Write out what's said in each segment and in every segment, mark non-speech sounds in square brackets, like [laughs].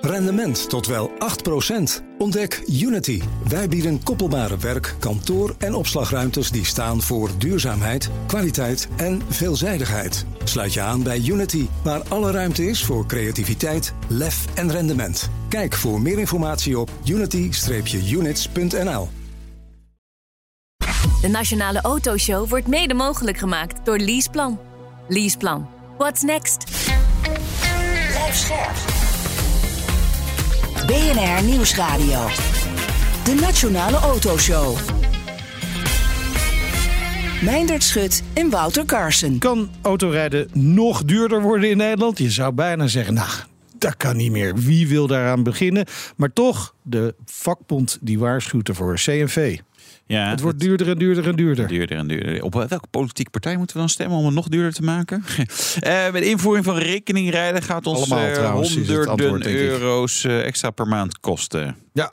Rendement tot wel 8%. Ontdek Unity. Wij bieden koppelbare werk, kantoor en opslagruimtes die staan voor duurzaamheid, kwaliteit en veelzijdigheid. Sluit je aan bij Unity, waar alle ruimte is voor creativiteit, lef en rendement. Kijk voor meer informatie op unity-units.nl. De Nationale Autoshow wordt mede mogelijk gemaakt door Leaseplan. Leaseplan. What's next? Blijf scherp. BNR Nieuwsradio. De Nationale Autoshow. Meindert Schut en Wouter Carson. Kan autorijden nog duurder worden in Nederland? Je zou bijna zeggen, nou, dat kan niet meer. Wie wil daaraan beginnen? Maar toch, de vakbond die waarschuwt ervoor, CNV. Ja, Het wordt duurder en duurder en duurder. Duurder en duurder. Op welke politieke partij moeten we dan stemmen om het nog duurder te maken? [laughs] Eh met invoering van rekeningrijden gaat ons Allemaal eh, trouwens, honderden euro's eh, extra per maand kosten. Ja.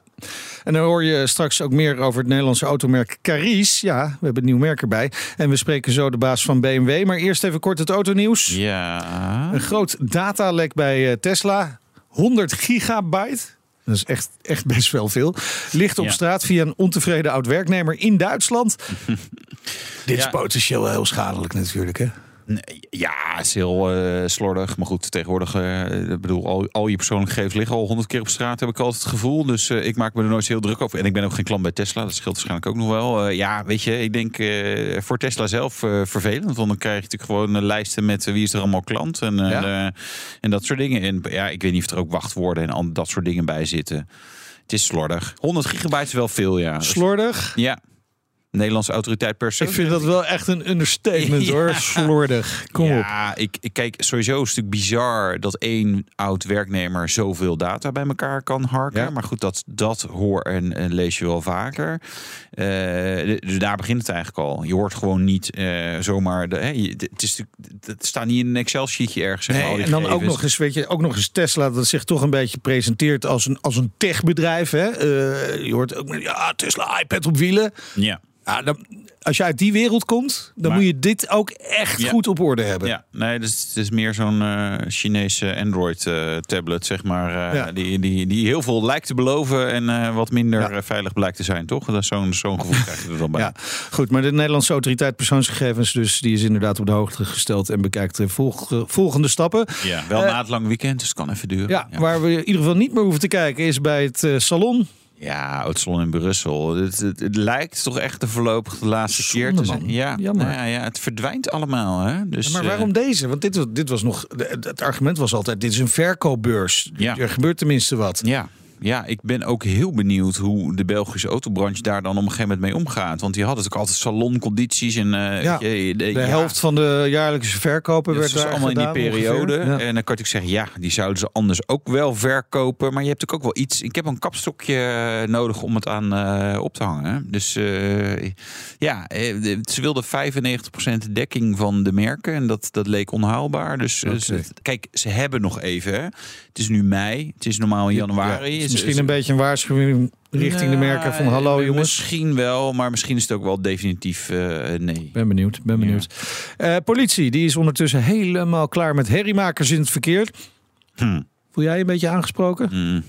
En dan hoor je straks ook meer over het Nederlandse automerk Caris. Ja, we hebben een nieuw merk erbij. En we spreken zo de baas van BMW. Maar eerst even kort het autonieuws. Ja. Een groot datalek bij eh, Tesla. 100 gigabyte. Dat is echt, echt best wel veel. Ligt op Ja. straat via een ontevreden oud-werknemer in Duitsland. [laughs] Dit is potentieel heel schadelijk natuurlijk, hè? Ja, het is heel eh, slordig. Maar goed, tegenwoordig, eh, bedoel, al, al je persoonlijke gegevens liggen al honderd keer op straat, heb ik altijd het gevoel. Dus eh, ik maak me er nooit heel druk over. En ik ben ook geen klant bij Tesla, dat scheelt waarschijnlijk ook nog wel. Ja, weet je, ik denk voor Tesla zelf vervelend. Want dan krijg je natuurlijk gewoon lijsten met wie is er allemaal klant en, Ja. en dat soort dingen. En ja, ik weet niet of er ook wachtwoorden en al dat soort dingen bij zitten. Het is slordig. 100 gigabyte is wel veel, ja. Slordig. Ja. Nederlandse autoriteit per se. Ik vind dat wel echt een understatement [laughs] Ja. hoor. Slordig. Kom op. ja, ik, ik kijk, sowieso is het natuurlijk bizar dat één oud werknemer zoveel data bij elkaar kan harken. Ja. Maar goed, dat, dat hoor en, en lees je wel vaker. De- dus daar begint het eigenlijk al. Je hoort gewoon niet eh, zomaar. De, hè, je- het, is, het staat niet in een Excel-sheetje ergens. Nee, en dan ook nog eens, weet je, ook nog eens Tesla dat zich toch een beetje presenteert als een, als een techbedrijf. Hè? Eh, je hoort ook ja, Tesla iPad op wielen. Ja. Dan, als je uit die wereld komt, dan Maar- moet je dit ook echt Ja. goed op orde hebben. Ja, nee, dus het is meer zo'n eh, Chinese Android-tablet, zeg maar. eh, Ja. die, die, die heel veel lijkt te beloven en eh, wat minder Ja. eh, veilig blijkt te zijn, toch? Dat is zo'n zo'n gevoel [laughs] krijg je er dan bij. Ja, goed. Maar de Nederlandse autoriteit persoonsgegevens, dus die is inderdaad op de hoogte gesteld en bekijkt de volg- volgende stappen. Ja, wel Eh, na het lange weekend, dus het kan even duren. Ja, waar we in ieder geval niet meer hoeven te kijken is bij het eh, salon. Ja, Oudsalon in Brussel. Het, het, het lijkt toch echt de voorlopig de laatste keer te zijn. Ja, Jammer. nou ja, ja, het verdwijnt allemaal. Hè? Dus, Ja, maar eh, waarom deze? Want dit, was- dit was nog. Het het argument was altijd: dit is een verkoopbeurs. Ja. Er gebeurt tenminste wat. Ja. Ja, ik ben ook heel benieuwd hoe de Belgische autobranche daar dan op een gegeven moment mee omgaat. Want die hadden natuurlijk altijd saloncondities en eh, Ja, je, De helft van de jaarlijkse verkopen Dat werd is daar allemaal in die periode. Ja. En dan kan natuurlijk zeggen, ja, die zouden ze anders ook wel verkopen. Maar je hebt natuurlijk ook wel iets. Ik heb een kapstokje nodig om het aan eh, op te hangen. Dus eh, ja, ze wilden 95% dekking van de merken. En dat, dat leek onhaalbaar. Dus, dus kijk, ze hebben nog even. Hè. Het is nu mei. Het is normaal in januari. Is misschien een beetje een waarschuwing richting de merken van hallo jongens. Misschien wel, maar misschien is het ook wel definitief eh, nee. Ben benieuwd, ben benieuwd. Eh, politie, die is ondertussen helemaal klaar met herriemakers in het verkeer. Hm. Voel jij je een beetje aangesproken? Mm.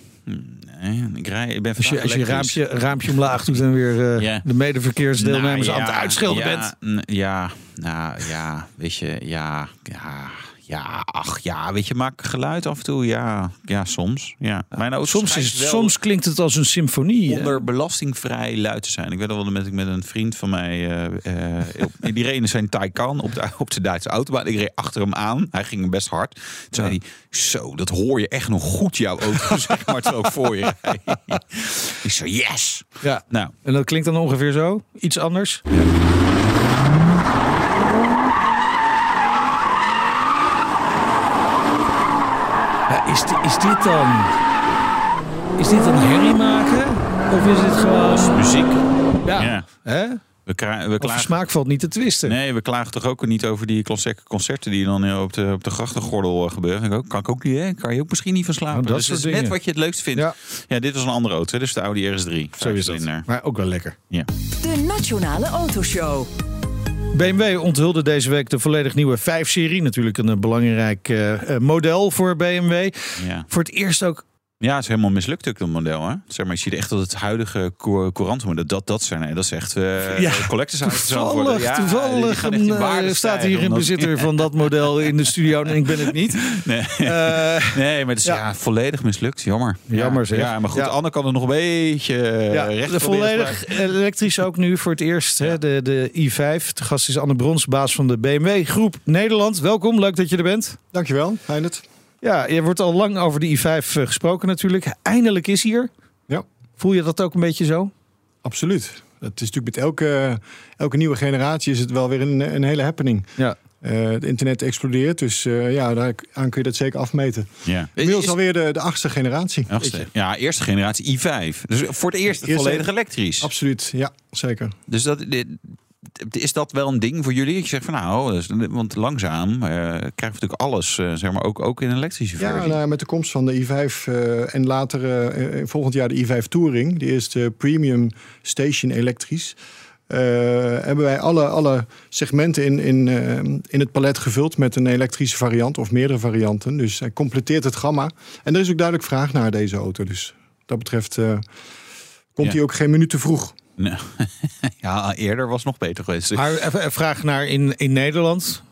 Nee, ik, rij, ik ben Als je, als je raampje, raampje omlaag doet en weer eh, de medeverkeersdeelnemers Nou, aan het uitschelden ja, bent. Ja, nou ja, weet je, ja, ja, ja, ach ja, weet je, maak geluid af en toe, ja, ja, soms, ja. Mijn auto Soms, is, soms klinkt het als een symfonie. hè? onder belastingvrij luid te zijn. Ik weet nog wel dat ik met een vriend van mij, eh, op- die reed in zijn Taycan op de, op de Duitse autobaan. Ik reed achter hem aan, hij ging best hard. Toen zei hij, zo, dat hoor je echt nog goed, jouw auto, [laughs] zeg maar, ik voor je. Ik zo, yes! Ja. Nou, En dat klinkt dan ongeveer zo? Iets anders? Ja, is, is dit dan... Is dit dan herrie maken? Of is het gewoon... muziek. Ja. Ja. Hè? We, we klagen smaak valt niet te twisten. Nee, we klagen toch ook niet over die concert- concerten die dan eh, op de, op de grachtengordel eh, gebeuren. Ook, kan ik ook niet, hè? Kan je ook misschien niet van slapen. Nou, dat dus is net dingen. wat je het leukst vindt. Ja. Ja, dit was een andere auto, hè, dus de Audi RS3. Zo is dat. Maar ook wel lekker. Ja. De Nationale Autoshow. BMW onthulde deze week de volledig nieuwe 5-serie. Natuurlijk een eh, belangrijk eh, eh, model voor BMW. Ja. Voor het eerst ook Ja, het is helemaal mislukt ook, dat model. Hè? Zeg maar, je ziet echt dat het huidige co- courantenmodel, dat, dat zijn, dat is echt uh, Ja. collectors. Toevallig, Ja, toevallig een, eh, staat hier een bezitter van dat model in de studio en ik ben het niet. [laughs] Nee. Eh, nee, maar het is Ja. ja. volledig mislukt. Jammer. Jammer, ja. zeg. Ja, maar goed, Ja. Anne kan er nog een beetje ja, recht de volledig elektrisch ook nu voor het eerst. Hè, de, de i5. De gast is Anne Brons, baas van de BMW Groep Nederland. Welkom, leuk dat je er bent. Dankjewel, Heindert. Ja, je wordt al lang over de i5 eh, gesproken natuurlijk. Eindelijk is hier. Ja, Voel je dat ook een beetje zo? absoluut. Het is natuurlijk met elke, elke nieuwe generatie is het wel weer een, een hele happening. Ja. Eh, het internet explodeert, dus eh, ja, daaraan kun je dat zeker afmeten. Ja. Inmiddels Is- alweer de, de achtste generatie. Achtste. Ja, eerste generatie i5. Dus voor het eerst Eerste- volledig elektrisch. Absoluut, ja, zeker. Dus dat, dit- is dat wel een ding voor jullie? Ik zeg van nou, want langzaam eh, krijgen we natuurlijk alles, eh, zeg maar, ook, ook in een elektrische Ja, versie. nou, met de komst van de i5 eh, en later volgend jaar de i5 Touring, de eerste premium station elektrisch. hebben wij alle, alle segmenten in, in, in het palet gevuld met een elektrische variant of meerdere varianten. Dus hij completeert het gamma. En er is ook duidelijk vraag naar deze auto. Dus wat dat betreft komt Ja. hij ook geen minuut te vroeg. Nee. [laughs] ja, eerder was nog beter geweest. Maar even een vraag naar in, in Nederland.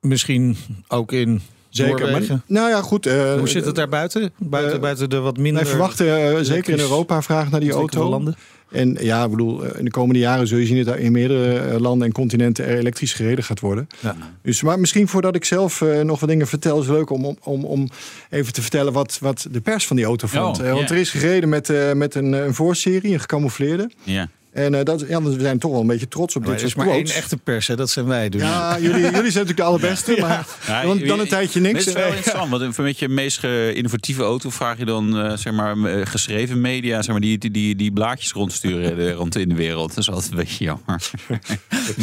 Misschien ook in Zeker. Maar, nou ja, goed. eh, Hoe zit het daar buiten? Buiten, eh, buiten de wat minder... Wij verwachten eh, zeker in Europa vraag naar die auto. landen? En ja, ik bedoel, eh, in de komende jaren zul je zien dat er in meerdere eh, landen en continenten er elektrisch gereden gaat worden. Ja. Dus, maar misschien voordat ik zelf eh, nog wat dingen vertel, is het leuk om, om- om, even te vertellen wat, wat de pers van die auto vond. Oh, want er is gereden met, met een, een voorserie, een gecamoufleerde. Ja. En eh, dat, ja, we zijn toch wel een beetje trots op Maar dit er is maar één echte pers, hè? dat zijn wij. Dus. Ja, jullie, jullie zijn natuurlijk de [laughs] allerbeste, maar Ja, dan, een tijdje niks. Het is wel interessant, want met je meest innovatieve auto vraag je dan eh, zeg maar, eh, geschreven media zeg maar, die, die, die, die blaadjes rondsturen de, rond in de wereld. Dat is altijd een beetje jammer. [laughs]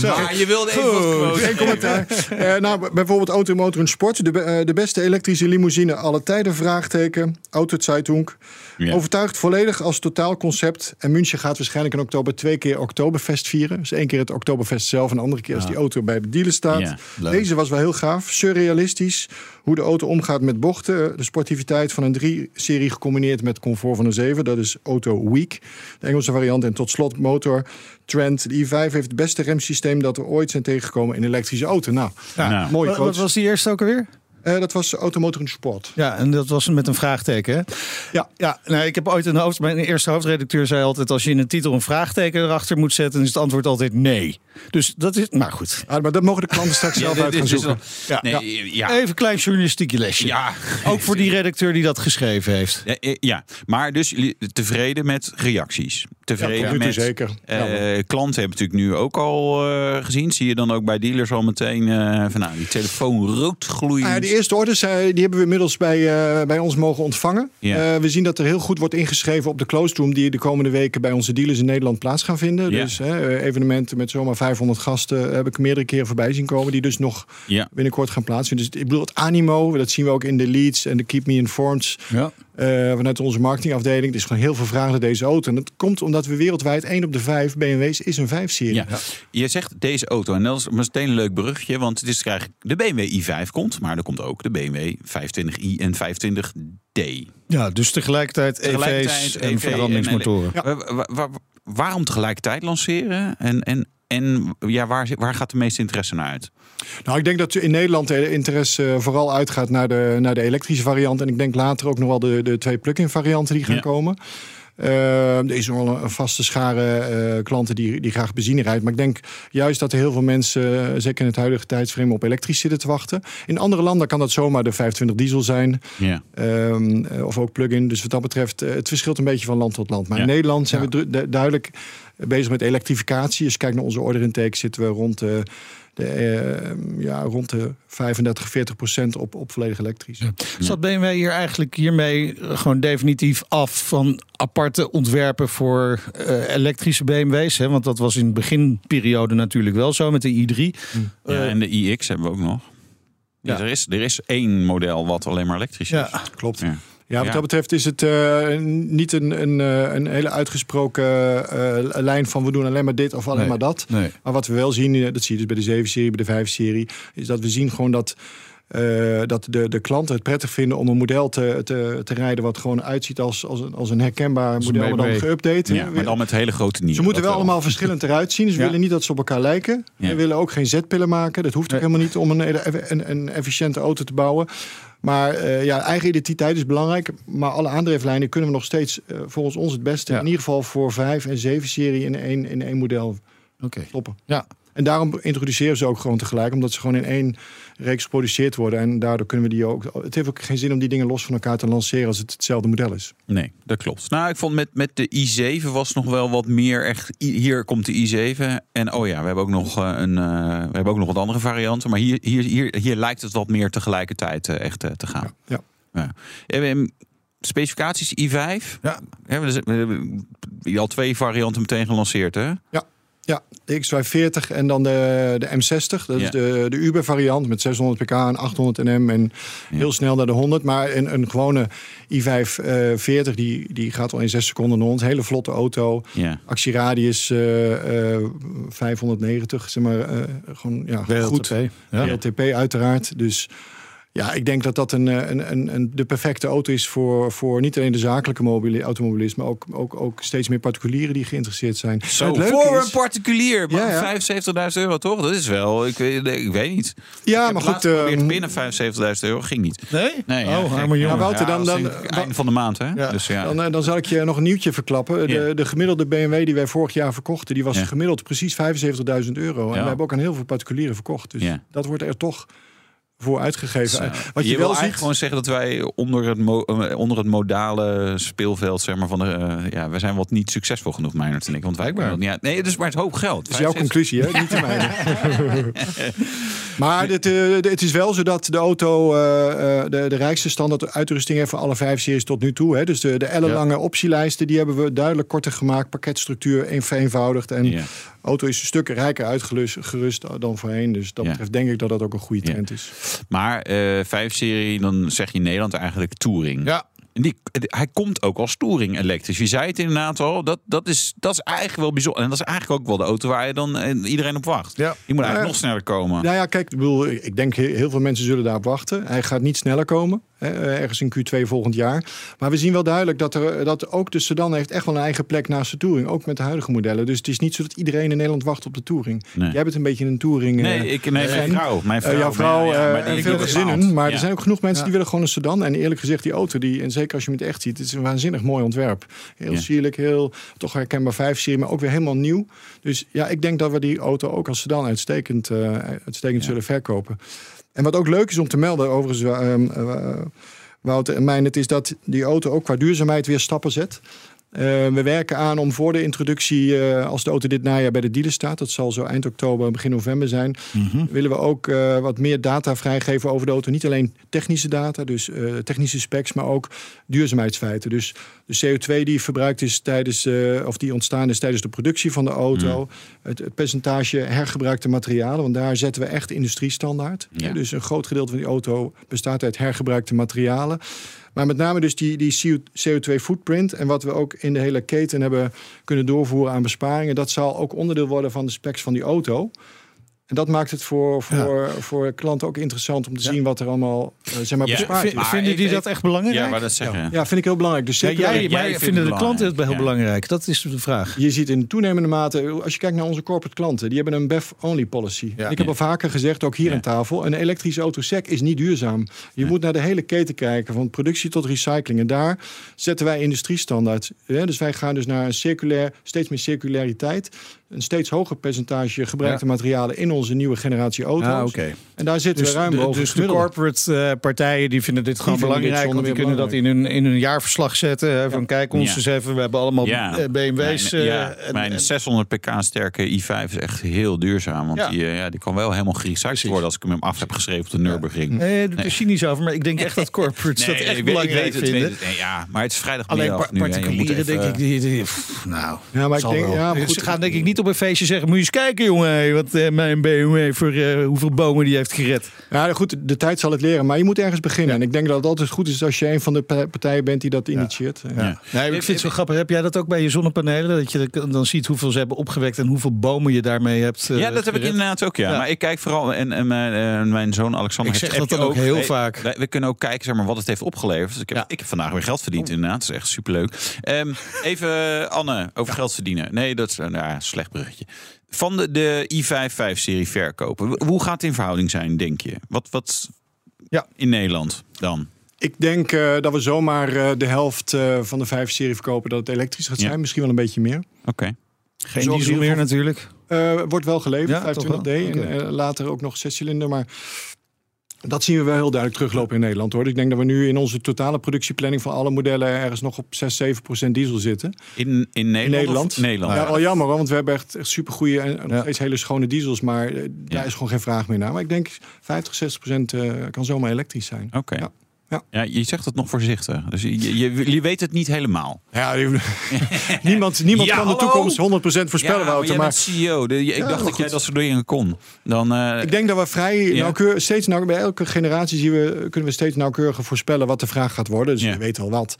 maar je wilde even commentaar. Eh, nou, bijvoorbeeld Automotor en Sport. De, de beste elektrische limousine alle tijden, vraagteken. Autozeitung. Ja. Overtuigd volledig als totaalconcept. En München gaat waarschijnlijk in oktober twee keer Oktoberfest vieren. Dus één keer het Oktoberfest zelf en de andere keer als die auto bij de dealer staat. Ja. Deze was wel heel gaaf. Surrealistisch. Hoe de auto omgaat met bochten. De sportiviteit van een 3-serie gecombineerd met comfort van een 7. Dat is Auto Week. De Engelse variant. En tot slot motor Trend. De i5 heeft het beste remsysteem dat er ooit zijn tegengekomen in een elektrische auto. Nou, Ja. Nou. mooie Wat, was die eerste ook alweer? Eh, dat was Automotor en Sport. Ja, en dat was met een vraagteken. Hè? Ja. Ja, nou, ik heb ooit een hoofd. Mijn eerste hoofdredacteur zei altijd: als je in een titel een vraagteken erachter moet zetten, dan is het antwoord altijd nee. Dus dat is. Maar goed. Ah, maar dat mogen de klanten straks [laughs] zelf uit gaan is zoeken. Ja. Nee, ja. Even een klein journalistieke lesje. Ja. Ook voor die redacteur die dat geschreven heeft. Ja, eh, Ja, maar dus tevreden met reacties. Tevreden Ja, met. zeker. eh, klanten hebben natuurlijk nu ook al eh, gezien. Zie je dan ook bij dealers al meteen van nou, die telefoon rood gloeiend. Ah, ja, die eerste orders die hebben we inmiddels bij, bij ons mogen ontvangen. Ja. We zien dat er heel goed wordt ingeschreven op de closed room... die de komende weken bij onze dealers in Nederland plaats gaan vinden. Ja. Dus evenementen met zomaar 500 gasten... heb ik meerdere keren voorbij zien komen... die dus nog Ja. binnenkort gaan plaatsvinden. Dus ik bedoel, het animo, dat zien we ook in de leads... en de Keep Me Informed Ja. eh, vanuit onze marketingafdeling. Er is gewoon heel veel vraag naar deze auto. En dat komt omdat we wereldwijd 1 op de 5 BMW's is een 5-serie. Ja. Je zegt deze auto, en dat is meteen een leuk brugje, want het is eigenlijk de BMW i5 komt, maar er komt ook de BMW 25i en 25D. Ja, dus tegelijkertijd, Tegelijkertijd EV's EV en en verbrandingsmotoren. Wa- wa- wa- waarom tegelijkertijd lanceren? En, en, en ja, waar, waar gaat de meeste interesse naar uit? Nou, ik denk dat in Nederland de interesse eh, vooral uitgaat naar de, naar de elektrische variant. En ik denk later ook nog wel de, de twee plug-in varianten die gaan Ja. komen. Eh, er is nog wel een vaste schare eh, klanten die, die graag benzine rijdt. Maar ik denk juist dat er heel veel mensen, zeker in het huidige tijdsframe, op elektrisch zitten te wachten. In andere landen kan dat zomaar de 25 diesel zijn. Ja. Ehm, eh, of ook plug-in. Dus wat dat betreft, het verschilt een beetje van land tot land. Maar Ja. in Nederland zijn Ja. we duidelijk bezig met elektrificatie. Als je kijkt naar onze order intake, zitten we rond de, de, eh, ja, rond de 35, 40 procent op, op volledig elektrisch. Zat BMW hier eigenlijk hiermee eh, gewoon definitief af van aparte ontwerpen voor eh, elektrische BMW's? Hè? Want dat was in de beginperiode natuurlijk wel zo met de i3. Ja, Eh, en de iX hebben we ook nog. Ja. Ja. er, is, er is één model wat alleen maar elektrisch is. ja. Klopt. Ja. Ja, wat dat betreft is het eh, niet een, een, eh, een hele uitgesproken eh, lijn van we doen alleen maar dit of alleen Nee. maar dat. Nee. Maar wat we wel zien, dat zie je dus bij de 7-serie, bij de 5-serie, is dat we zien gewoon dat eh, dat de, de klanten het prettig vinden om een model te, te, te rijden wat gewoon uitziet als, als, een, als een herkenbaar model, maar dan geüpdate. Ja, maar dan met hele grote nieuwe. Ze moeten wel allemaal verschillend eruit zien. Ze [laughs] Ja. willen niet dat ze op elkaar lijken. Ja. Ze willen ook geen zetpillen maken. Dat hoeft ook helemaal niet om een, een, een efficiënte auto te bouwen. Maar eh, ja, eigen identiteit is belangrijk. Maar alle aandrijflijnen kunnen we nog steeds eh, volgens ons het beste. Ja. In ieder geval voor 5 en 7 serie in één, in één model Oké. stoppen. Ja. En daarom introduceren ze ook gewoon tegelijk. Omdat ze gewoon in één reeks geproduceerd worden. En daardoor kunnen we die ook... Het heeft ook geen zin om die dingen los van elkaar te lanceren... als het hetzelfde model is. Nee, dat klopt. Nou, ik vond met, met de i7 was nog wel wat meer echt. Hier komt de i7. En oh ja, we hebben ook nog eh, een. eh, we hebben ook nog wat andere varianten. Maar hier, hier, hier, hier lijkt het wat meer tegelijkertijd eh, echt te gaan. Ja. Ja. Hebben specificaties i5. Ja. Ja, we we hebben al twee varianten meteen gelanceerd, hè? Ja, de X540 en dan de, de M60. Dat Ja. is de, de Uber variant met 600 pk en 800 Nm. En heel snel naar de 100. Maar een, een gewone i540 die, die gaat al in 6 seconden naar 100. Hele vlotte auto. Ja. Actieradius eh, eh, 590. Zeg maar, eh, gewoon ja, goed. WLTP. Ja. LTP uiteraard. Dus ja, ik denk dat dat een, eh, een, een, een, de perfecte auto is voor, voor niet alleen de zakelijke mobili- automobilist, maar ook, ook, ook steeds meer particulieren die geïnteresseerd zijn. Zo, Het leuke voor is- een particulier. Ja, ja. Maar 75.000 euro toch? Dat is wel. Ik weet, ik weet niet. Ja, ik maar het goed. ehm, binnen 75.000 euro. Ging niet. Nee? Nee, ja, oh, arme jongen. Wouter, dan- dan- einde van de maand, hè? Ja, Dus ja. dan, eh, dan zal ik je nog een nieuwtje verklappen. De, Ja. de gemiddelde BMW die wij vorig jaar verkochten, die was Ja. gemiddeld precies 75.000 euro. En Ja. we hebben ook aan heel veel particulieren verkocht. Dus Ja. dat wordt er toch voor uitgegeven. Zo. Wat je, wil wel eigenlijk ziet, gewoon zeggen dat wij onder het, eh, onder het modale speelveld, zeg maar, van de, eh, ja, wij zijn wat niet succesvol genoeg, Meijnerd en ik. Want wij kunnen ja, nee, het is maar het hoop geld. dat is jouw 75 conclusie, hè? niet de mijne. [laughs] [laughs] maar dit, eh, de- het is wel zo dat de auto eh, eh, de, de rijkste standaard uitrusting heeft voor alle vijf series tot nu toe. Hè? Dus de, de ellenlange optielijsten die hebben we duidelijk korter gemaakt. Pakketstructuur een- vereenvoudigd. En Ja. de auto is een stuk rijker uitgerust gerust dan voorheen. Dus dat Ja. betreft denk ik dat dat ook een goede trend is. Maar eh 5-serie, dan zeg je in Nederland eigenlijk Touring. Ja. Die, hij komt ook als Touring elektrisch. Je zei het inderdaad al. Dat, dat, is, dat is eigenlijk wel bijzonder. En dat is eigenlijk ook wel de auto waar je dan eh, iedereen op wacht. Ja. Die moet eigenlijk nog sneller komen. Nou ja, kijk, ik, bedoel, ik denk he- heel veel mensen zullen daarop wachten. Hij gaat niet sneller komen, ergens in Q2 volgend jaar. Maar we zien wel duidelijk dat, er, dat ook de sedan heeft echt wel een eigen plek naast de Touring. Ook met de huidige modellen. Dus het is niet zo dat iedereen in Nederland wacht op de Touring. Nee. Jij bent een beetje een Touring. Nee, eh, ik, nee, mijn fan. vrouw. Mijn Eh, vrouw, jouw vrouw, ja, eh, veel gezinnen. Maar Ja. er zijn ook genoeg mensen die willen gewoon een sedan. En eerlijk gezegd, die auto, die, en zeker als je hem het echt ziet, het is een waanzinnig mooi ontwerp. Heel sierlijk, heel toch herkenbaar 5-serie, maar ook weer helemaal nieuw. Dus ja, ik denk dat we die auto ook als sedan uitstekend, eh, uitstekend zullen verkopen. En wat ook leuk is om te melden, overigens, eh, eh, Wouter en mij, het is dat die auto ook qua duurzaamheid weer stappen zet. Eh, we werken aan om voor de introductie, eh, als de auto dit najaar bij de dealer staat, dat zal zo eind oktober, begin november zijn, willen we ook eh, wat meer data vrijgeven over de auto. Niet alleen technische data, dus technische specs, maar ook duurzaamheidsfeiten. Dus de CO2 die verbruikt is tijdens, of die ontstaan is tijdens de productie van de auto, het, het percentage hergebruikte materialen, want daar zetten we echt industriestandaard. Ja. Dus een groot gedeelte van die auto bestaat uit hergebruikte materialen. Maar met name dus die, die CO2 footprint en wat we ook in de hele keten hebben kunnen doorvoeren aan besparingen, dat zal ook onderdeel worden van de specs van die auto. En dat maakt het voor, voor, voor klanten ook interessant om te zien wat er allemaal eh, zeg maar, Ja, bespaard Vind- is. Maar vinden die ik- dat echt belangrijk? Ja, maar dat zeggen. Ja, vind ik heel belangrijk. Dus Ja, zeker, jij, jij maar vindt vinden het de klanten het heel belangrijk, belangrijk? Dat is de vraag. Je ziet in toenemende mate, als je kijkt naar onze corporate klanten, die hebben een BEV-only policy. Ja. ik heb Ja. al vaker gezegd, ook hier Ja. aan tafel, een elektrische auto sec is niet duurzaam. Je moet naar de hele keten kijken, van productie tot recycling. En daar zetten wij industriestandaard. hè. Dus wij gaan dus naar een circulair, steeds meer circulariteit. Een steeds hoger percentage gebruikte materialen in onze nieuwe generatie auto's. Ah, oké. En daar zitten Dus, we ruim de, boven dus de corporate eh, partijen die vinden dit gewoon vinden dit belangrijk. zonder Want die kunnen dat in hun, in hun jaarverslag zetten. Hè, van kijk ons Ja. eens even. We hebben allemaal Ja. eh, BMW's. Mijn, eh, en- mijn en- 600 pk sterke i5 is echt heel duurzaam. Want Ja. Die, eh, ja, die kan wel helemaal gerecycled worden als ik hem af heb geschreven op de Nürburgring. Nee, doe er cynisch over, maar ik denk echt dat [laughs] corporates dat echt ik weet- ik belangrijk weet vinden. weet het. Nee, ja, maar het is vrijdag Alleen par- particulieren denk ik, die, nou, Ja, maar ik denk, ja, Ze goed, gaan denk ik niet op een feestje zeggen... moet je eens kijken, jongen, wat eh, mijn BMW voor eh, hoeveel bomen die heeft gered. Ja, goed, de tijd zal het leren, maar je moet ergens beginnen. En ik denk dat het altijd goed is als je een van de pa- partijen bent die dat initieert. Ja. Ja. Nee, ik vind het zo grappig. Heb jij dat ook bij je zonnepanelen? Dat je dan ziet hoeveel ze hebben opgewekt... en hoeveel bomen je daarmee hebt eh, Ja, dat heb ik inderdaad ook, ja. Ja. Maar ik kijk vooral, en, en mijn, mijn zoon Alexander Ik heeft- dat dan ook heel Hey, vaak. wij- We kunnen ook kijken zeg maar, wat het heeft opgeleverd. Dus ik, heb, Ja. ik heb vandaag weer geld verdiend, inderdaad. Dat is echt superleuk. Ehm, even, Anne, over geld verdienen. Nee, dat is een ja, slecht bruggetje. Van de, de i5-5-serie verkopen. Hoe gaat het in verhouding zijn, denk je? Wat, wat Ja. in Nederland dan? Ik denk eh, dat we zomaar eh, de helft eh, van de vijf serie verkopen dat het elektrisch gaat Ja. zijn. Misschien wel een beetje meer. Oké. Geen in diesel meer natuurlijk. Eh, wordt wel geleverd, Ja, 25D. toch wel? En later ook nog zescilinder. Maar dat zien we wel heel duidelijk teruglopen in Nederland. hoor. Ik denk dat we nu in onze totale productieplanning van alle modellen ergens nog op 6, 7 procent diesel zitten. In, in In Nederland? Nederland. Ja, wel jammer hoor, want we hebben echt, echt supergoeie en nog Ja. steeds hele schone diesels. Maar eh, daar Ja. is gewoon geen vraag meer naar. Maar ik denk 50, 60 procent eh, kan zomaar elektrisch zijn. Oké. Ja. Ja. Ja, je zegt het nog voorzichtig. Dus je, je, je weet het niet helemaal. Ja, [laughs] niemand, niemand Ja, kan de toekomst 100% voorspellen, ja, maar Wouter. Maar bent CEO. De- ik dacht dat jij dat soort dingen kon. Dan, eh, ik denk dat we vrij nauwkeurig, steeds bij elke generatie zien we, kunnen we steeds nauwkeuriger voorspellen wat de vraag gaat worden. Dus je weet al wat.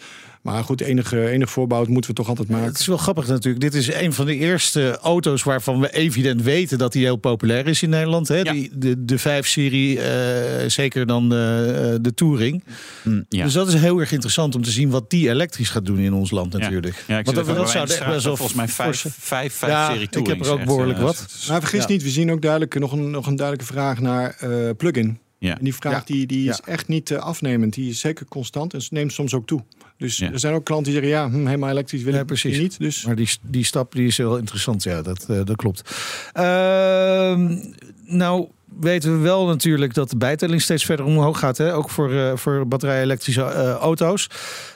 Maar goed, enige, enig voorbouw moeten we toch altijd maken. Het is wel grappig natuurlijk. Dit is een van de eerste auto's waarvan we evident weten dat die heel populair is in Nederland. Hè? Ja. Die, de, de 5-serie, eh, zeker dan de, eh, de Touring. mm, ja. Dus dat is heel erg interessant om te zien wat die elektrisch gaat doen in ons land natuurlijk. Ja, ik Want dat, zou echt best wel volgens mij vijf, forse- vijf, vijf Ja, serie ik heb er ook behoorlijk eh, wat. Maar vergis Ja. niet, we zien ook duidelijk nog een, nog een duidelijke vraag naar eh plug-in. Ja. En die vraag Ja. die, die is Ja. echt niet eh, afnemend. Die is zeker constant en neemt soms ook toe. Dus Ja. er zijn ook klanten die zeggen, ja, hm, helemaal elektrisch wil Ja, ik precies. niet. Dus Maar die, die stap die is heel interessant, ja, dat, eh, dat klopt. Ehm, nou weten we wel natuurlijk dat de bijtelling steeds verder omhoog gaat. Hè? Ook voor, eh, voor batterij-elektrische eh, auto's.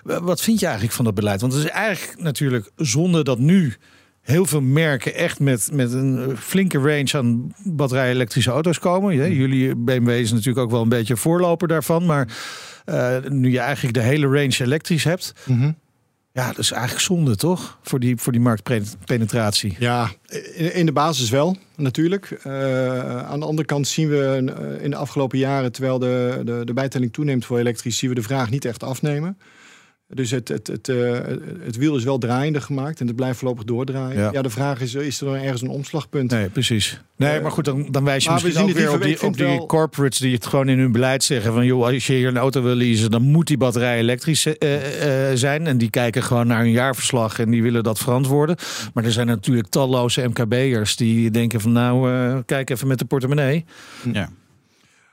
Wat vind je eigenlijk van dat beleid? Want het is eigenlijk natuurlijk zonde dat nu heel veel merken echt met, met een flinke range aan batterij-elektrische auto's komen. Jullie BMW is natuurlijk ook wel een beetje voorloper daarvan. Maar nu je eigenlijk de hele range elektrisch hebt... Mhm. Ja, dat is eigenlijk zonde, toch? Voor die, voor die marktpenetratie. Ja, in, in de basis wel, natuurlijk. Eh, aan de andere kant zien we eh, in de afgelopen jaren, terwijl de, de, de bijtelling toeneemt voor elektrisch, zien we de vraag niet echt afnemen. Dus het, het, het, eh, het wiel is wel draaiender gemaakt en het blijft voorlopig doordraaien. Ja. Ja, de vraag is, is er dan ergens een omslagpunt? Nee, precies. Nee, Eh, maar goed, dan, dan wijs je maar we misschien ook het weer op die, op die wel- corporates die het gewoon in hun beleid zeggen van... joh, als je hier een auto wil leasen, dan moet die batterij elektrisch eh, eh, zijn. En die kijken gewoon naar hun jaarverslag en die willen dat verantwoorden. Maar er zijn natuurlijk talloze MKB'ers die denken van... nou, eh, kijk even met de portemonnee. Ja.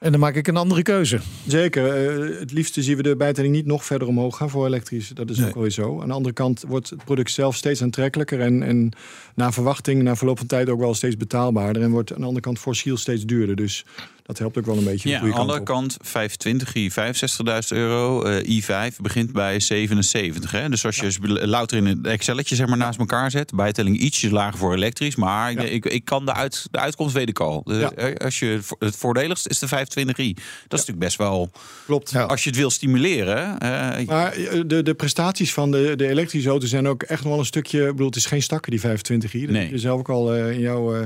En dan maak ik een andere keuze. Zeker. eh, het liefste zien we de bijtelling niet nog verder omhoog gaan voor elektrisch. Dat is Nee. ook wel weer zo. Aan de andere kant wordt het product zelf steeds aantrekkelijker. En, en na verwachting, na verloop van tijd ook wel steeds betaalbaarder. En wordt aan de andere kant fossiel steeds duurder. Dus dat helpt ook wel een beetje Ja, goede de kant andere op. kant 25 i 65.000 euro. eh, i5 begint bij 77. Hè? Dus als je ze louter in een Excelletje zeg maar, naast elkaar zet. Bijtelling ietsje lager voor elektrisch. Maar Ja. ik, ik kan de, uit, de uitkomst weet ik al. De- Ja. eh, als je, het voordeligst is de 25 i. Dat is natuurlijk best wel... Klopt. Ja. Als je het wil stimuleren... eh, Maar de, de prestaties van de, de elektrische auto's zijn ook echt nog wel een stukje... Ik bedoel, het is geen stakker, die 25 hier. Dat Nee. heb je zelf ook al eh, in jouw... eh,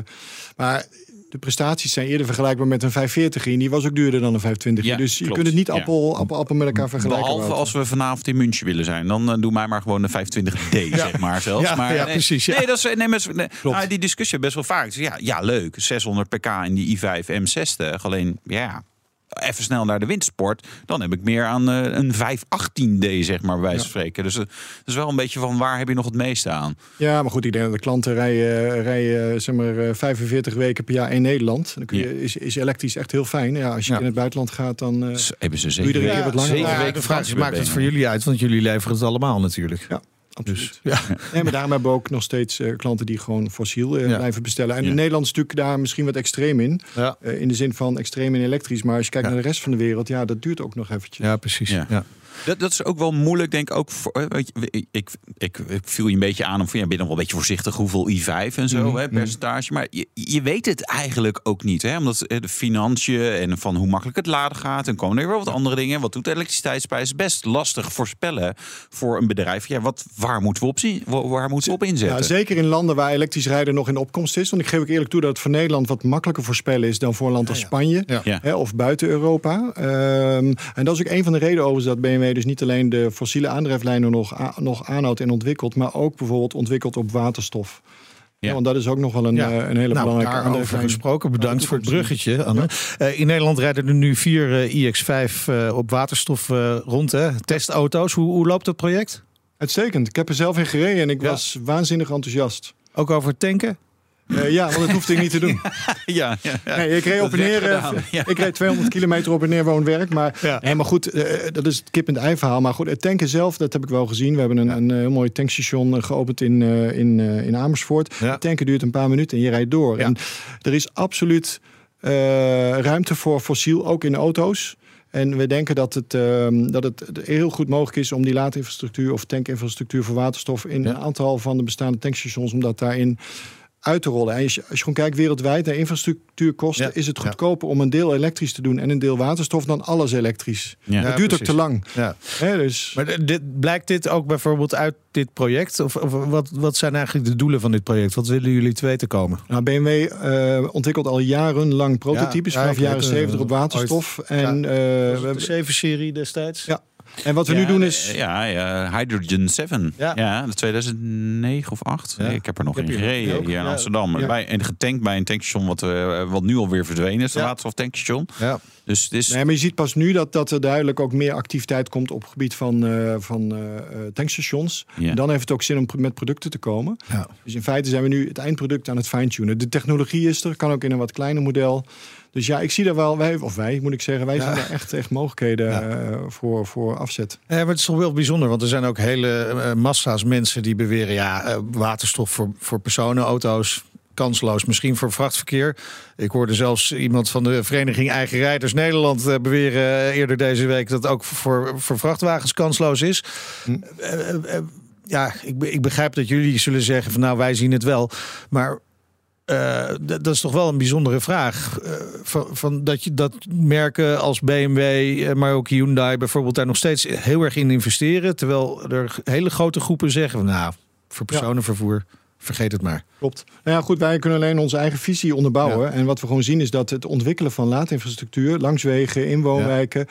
maar de prestaties zijn eerder vergelijkbaar met een 540 en die was ook duurder dan een 520 Ja, Dus je klopt. kunt het niet Ja. appel, appel, appel met elkaar vergelijken. Behalve Wouter. als we vanavond in München willen zijn. Dan eh, doe mij maar gewoon de 25D, zeg maar zelfs. Ja, maar, ja, nee, precies, ja. Nee, dat is, nee, maar, nee, nou, die discussie best wel vaak. Dus ja, ja, leuk. 600 pk in die i5 M60. Alleen, ja, even snel naar de windsport. Dan heb ik meer aan eh, een 518D, zeg maar, bij wijze van spreken. Dus eh, dat is wel een beetje van waar heb je nog het meeste aan? Ja, maar goed, ik denk dat de klanten rijden, rijden zeg maar, eh, 45 weken per jaar in Nederland. Dan kun je, is, is elektrisch echt heel fijn. Ja, als je Ja. in het buitenland gaat, dan... eh, hebben ze zeker er? Ja, weken de vraag is, maakt het voor jullie uit? Want jullie leveren het allemaal natuurlijk. ja, absoluut. Dus, ja. Nee, maar daarom hebben we ook nog steeds eh, klanten die gewoon fossiel eh, Ja. blijven bestellen. En Ja. in Nederland is natuurlijk daar misschien wat extreem in. Ja. Eh, in de zin van extreem in elektrisch. Maar als je kijkt Ja. naar de rest van de wereld, ja, dat duurt ook nog eventjes. ja, precies. Ja. Dat, dat is ook wel moeilijk, denk ik. Ook voor, weet je, ik, ik, ik, ik viel je een beetje aan om van ja, ben je nog wel een beetje voorzichtig hoeveel i5 en zo, Mhm, hè, percentage. Maar je, je weet het eigenlijk ook niet, hè? Omdat eh, de financiën en van hoe makkelijk het laden gaat en komen er weer wat andere dingen. Wat doet de elektriciteitsprijs? Best lastig voorspellen voor een bedrijf. Ja, wat, waar moeten we op zien? Waar, waar moeten we op inzetten? Ja, zeker in landen waar elektrisch rijden nog in opkomst is. Want ik geef ook eerlijk toe dat het voor Nederland wat makkelijker voorspellen is dan voor een land als Spanje Ja. Ja. hè, of buiten Europa. Ehm, en dat is ook een van de redenen overigens dat BMW dus niet alleen de fossiele aandrijflijnen nog, nog aanhoudt en ontwikkelt, maar ook bijvoorbeeld ontwikkelt op waterstof. Ja. Ja. want dat is ook nog wel een, Ja. eh, een hele nou, belangrijke daarover gesproken. Bedankt voor het bruggetje, Anne. Eh, in Nederland rijden er nu vier eh, iX5 eh, op waterstof rond. Hè? Testauto's. Hoe, hoe loopt dat project? Uitstekend. Ik heb er zelf in gereden en ik was waanzinnig enthousiast. Ook over tanken? Eh, ja, want dat hoefde ik niet te doen. [laughs] ja, ja, ja. Nee, ik reed op en neer. eh. Ik reed 200 kilometer op en neer woon-werk. Maar, maar goed, eh, dat is het kip en ei verhaal. Maar goed, het tanken zelf, dat heb ik wel gezien. We hebben een, een heel mooi tankstation geopend in, in, in Amersfoort. Het tanken duurt een paar minuten en je rijdt door. En er is absoluut ruimte voor fossiel, ook in auto's. En we denken dat het, ehm, dat het heel goed mogelijk is om die laadinfrastructuur of tankinfrastructuur voor waterstof in Ja. een aantal van de bestaande tankstations, om dat daarin uit te rollen. En als je, als je gewoon kijkt wereldwijd naar infrastructuurkosten, Ja. is het Ja. goedkoper om een deel elektrisch te doen en een deel waterstof dan alles elektrisch. Ja. het duurt ook te lang. Ja. Hè, dus, Maar dit, blijkt dit ook bijvoorbeeld uit dit project? Of, of wat, wat zijn eigenlijk de doelen van dit project? Wat willen jullie te weten komen? nou, BMW eh, ontwikkelt al jarenlang prototypes vanaf jaren weet, eh, 70 op waterstof. en, eh, we de hebben- 7-serie destijds? Ja. En wat we nu doen is. Ja, ja, Hydrogen 7. Ja. Ja, de 2009 of 8. Ja. Ik heb er nog in hier- gereden hier in. Amsterdam. Ja. Bij, en getankt bij een tankstation wat, eh, wat nu alweer verdwenen is. De Ja. waterstof tankstation. Ja. Dus het is... Nee, maar je ziet pas nu dat, dat er duidelijk ook meer activiteit komt op het gebied van, eh, van eh, eh, tankstations. En dan heeft het ook zin om met producten te komen. Ja. Dus in feite zijn we nu het eindproduct aan het fine-tunen. De technologie is er, kan ook in een wat kleiner model. Dus ja, ik zie daar wel, wij, of wij moet ik zeggen, wij Ja. zien daar echt, echt mogelijkheden Ja. eh, voor, voor afzet. Ja, maar het is toch wel bijzonder, want er zijn ook hele eh, massa's mensen die beweren... ja, eh, waterstof voor, voor personenauto's, kansloos. Misschien voor vrachtverkeer. Ik hoorde zelfs iemand van de Vereniging Eigen Rijders Nederland beweren eerder deze week... dat ook voor, voor vrachtwagens kansloos is. Eh, ja, ik, ik begrijp dat jullie zullen zeggen van nou, wij zien het wel. Maar eh, dat is toch wel een bijzondere vraag. eh, van, van dat, je, dat merken als BMW, eh, maar ook Hyundai bijvoorbeeld daar nog steeds heel erg in investeren. Terwijl er hele grote groepen zeggen: van, Nou, voor personenvervoer, vergeet het maar. Klopt. Nou ja, goed, wij kunnen alleen onze eigen visie onderbouwen. En wat we gewoon zien is dat het ontwikkelen van laadinfrastructuur langs wegen, in woonwijken.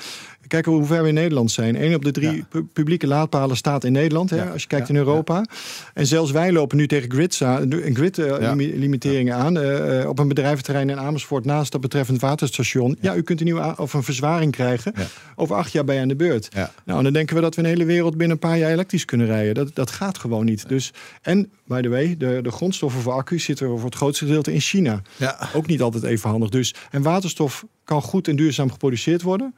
Kijk hoe ver we in Nederland zijn. Eén op de drie Ja. publieke laadpalen staat in Nederland, hè, als je kijkt in Europa. En zelfs wij lopen nu tegen een grid limiteringen aan. eh, eh, op een bedrijventerrein in Amersfoort naast dat betreffend waterstation. Ja, u kunt een nieuwe of een verzwaring krijgen. Over acht jaar bij je aan de beurt. Nou, en dan denken we dat we een hele wereld binnen een paar jaar elektrisch kunnen rijden. Dat, dat gaat gewoon niet. Dus, en, by the way, de, de grondstoffen voor accu's zitten voor het grootste gedeelte in China. Ja. Ook niet altijd even handig. Dus, en waterstof kan goed en duurzaam geproduceerd worden.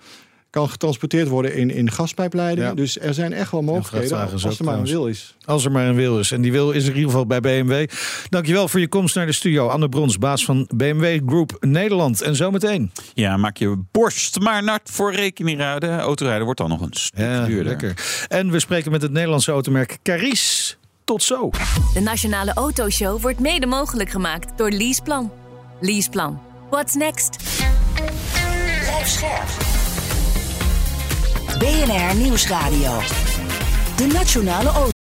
Kan getransporteerd worden in, in gaspijpleidingen. Ja. Dus er zijn echt wel mogelijkheden als er maar een trouwens. wil is. Als er maar een wil is. En die wil is er in ieder geval bij BMW. Dankjewel voor je komst naar de studio. Anne Brons, baas van BMW Group Nederland. En zometeen. Ja, maak je borst maar nat voor rekening houden. Autorijden wordt dan nog een stuk Ja, duurder. lekker. En we spreken met het Nederlandse automerk Caris. Tot zo. De Nationale Autoshow wordt mede mogelijk gemaakt door Leaseplan. Leaseplan. What's next? Blijf scherp. BNR Nieuwsradio. De Nationale Auto.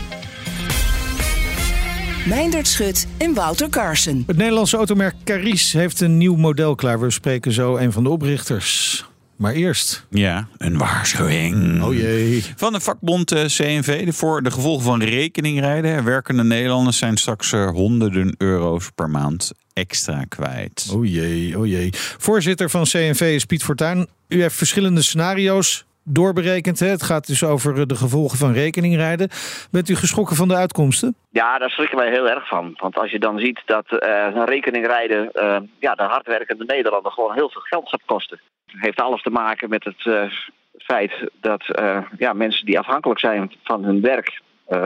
Meindert Schut en Wouter Carson. Het Nederlandse automerk Caris heeft een nieuw model klaar. We spreken zo een van de oprichters. Maar eerst. Ja, een waarschuwing. Oh jee. Van de vakbond eh, CNV. Voor de gevolgen van rekeningrijden. Werkende Nederlanders zijn straks eh, honderden euro's per maand extra kwijt. Oh jee, oh jee. Voorzitter van CNV is Piet Fortuyn. U heeft verschillende scenario's doorberekend. Hè? Het gaat dus over eh, de gevolgen van rekeningrijden. Bent u geschrokken van de uitkomsten? Ja, daar schrikken wij heel erg van. Want als je dan ziet dat uh, een rekeningrijden uh, ja, de hardwerkende Nederlander gewoon heel veel geld gaat kosten. Het heeft alles te maken met het feit dat ja, mensen die afhankelijk zijn van hun werk,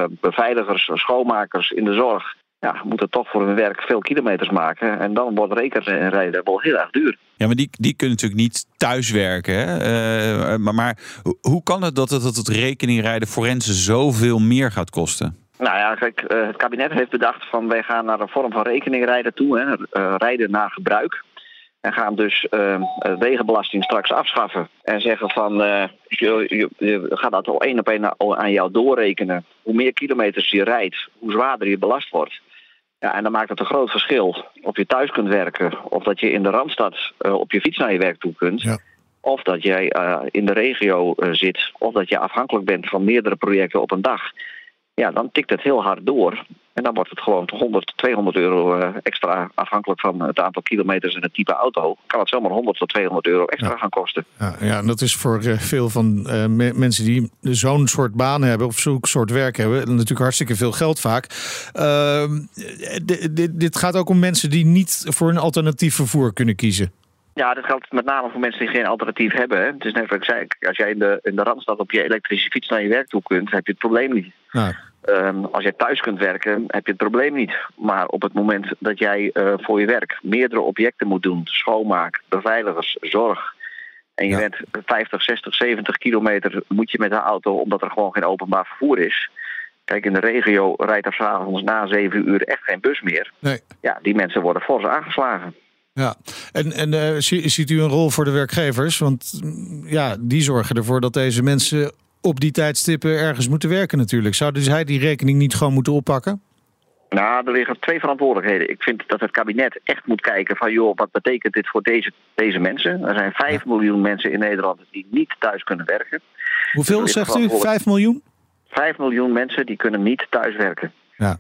beveiligers, schoonmakers in de zorg, ja, moeten toch voor hun werk veel kilometers maken. En dan wordt rekenrijden wel heel erg duur. Ja, maar die, die kunnen natuurlijk niet thuiswerken. Hè? Uh, maar, maar hoe kan het dat het, dat het rekeningrijden forensen zoveel meer gaat kosten? Nou ja, kijk, uh, het kabinet heeft bedacht van wij gaan naar een vorm van rekeningrijden toe. Hè? Uh, rijden naar gebruik. En gaan dus wegenbelasting straks afschaffen. En zeggen van je, je, je, gaat dat al één op één aan jou doorrekenen. Hoe meer kilometers je rijdt, hoe zwaarder je belast wordt. Ja, en dan maakt het een groot verschil of je thuis kunt werken, of dat je in de randstad uh, op je fiets naar je werk toe kunt. Ja. Of dat jij in de regio zit, of dat je afhankelijk bent van meerdere projecten op een dag. Ja, dan tikt het heel hard door. En dan wordt het gewoon 100, 200 euro extra afhankelijk van het aantal kilometers en het type auto. Kan het zomaar 100 tot 200 euro extra ja. gaan kosten. Ja, ja, en dat is voor veel van me mensen die zo'n soort baan hebben of zo'n soort werk hebben, natuurlijk hartstikke veel geld vaak. Uh, dit, gaat ook om mensen die niet voor een alternatief vervoer kunnen kiezen. Ja, dat geldt met name voor mensen die geen alternatief hebben. Hè. Het is net wat ik zei, als jij in de, in de Randstad op je elektrische fiets naar je werk toe kunt, heb je het probleem niet. Ja. Um, als jij thuis kunt werken, heb je het probleem niet. Maar op het moment dat jij uh, voor je werk meerdere objecten moet doen, schoonmaak, beveiligers, zorg. En je ja. bent 50, 60, 70 kilometer moet je met de auto, omdat er gewoon geen openbaar vervoer is. Kijk, in de regio rijdt er s'avonds na 7 uur echt geen bus meer. Nee. Ja, die mensen worden fors aangeslagen. Ja, en, en uh, ziet u een rol voor de werkgevers? Want ja, die zorgen ervoor dat deze mensen op die tijdstippen ergens moeten werken natuurlijk. Zouden zij die rekening niet gewoon moeten oppakken? Nou, er liggen twee verantwoordelijkheden. Ik vind dat het kabinet echt moet kijken van... joh, wat betekent dit voor deze, deze mensen? Er zijn 5 ja. miljoen mensen in Nederland die niet thuis kunnen werken. Hoeveel dus zegt u? 5 miljoen? 5 miljoen mensen die kunnen niet thuis werken. Ja.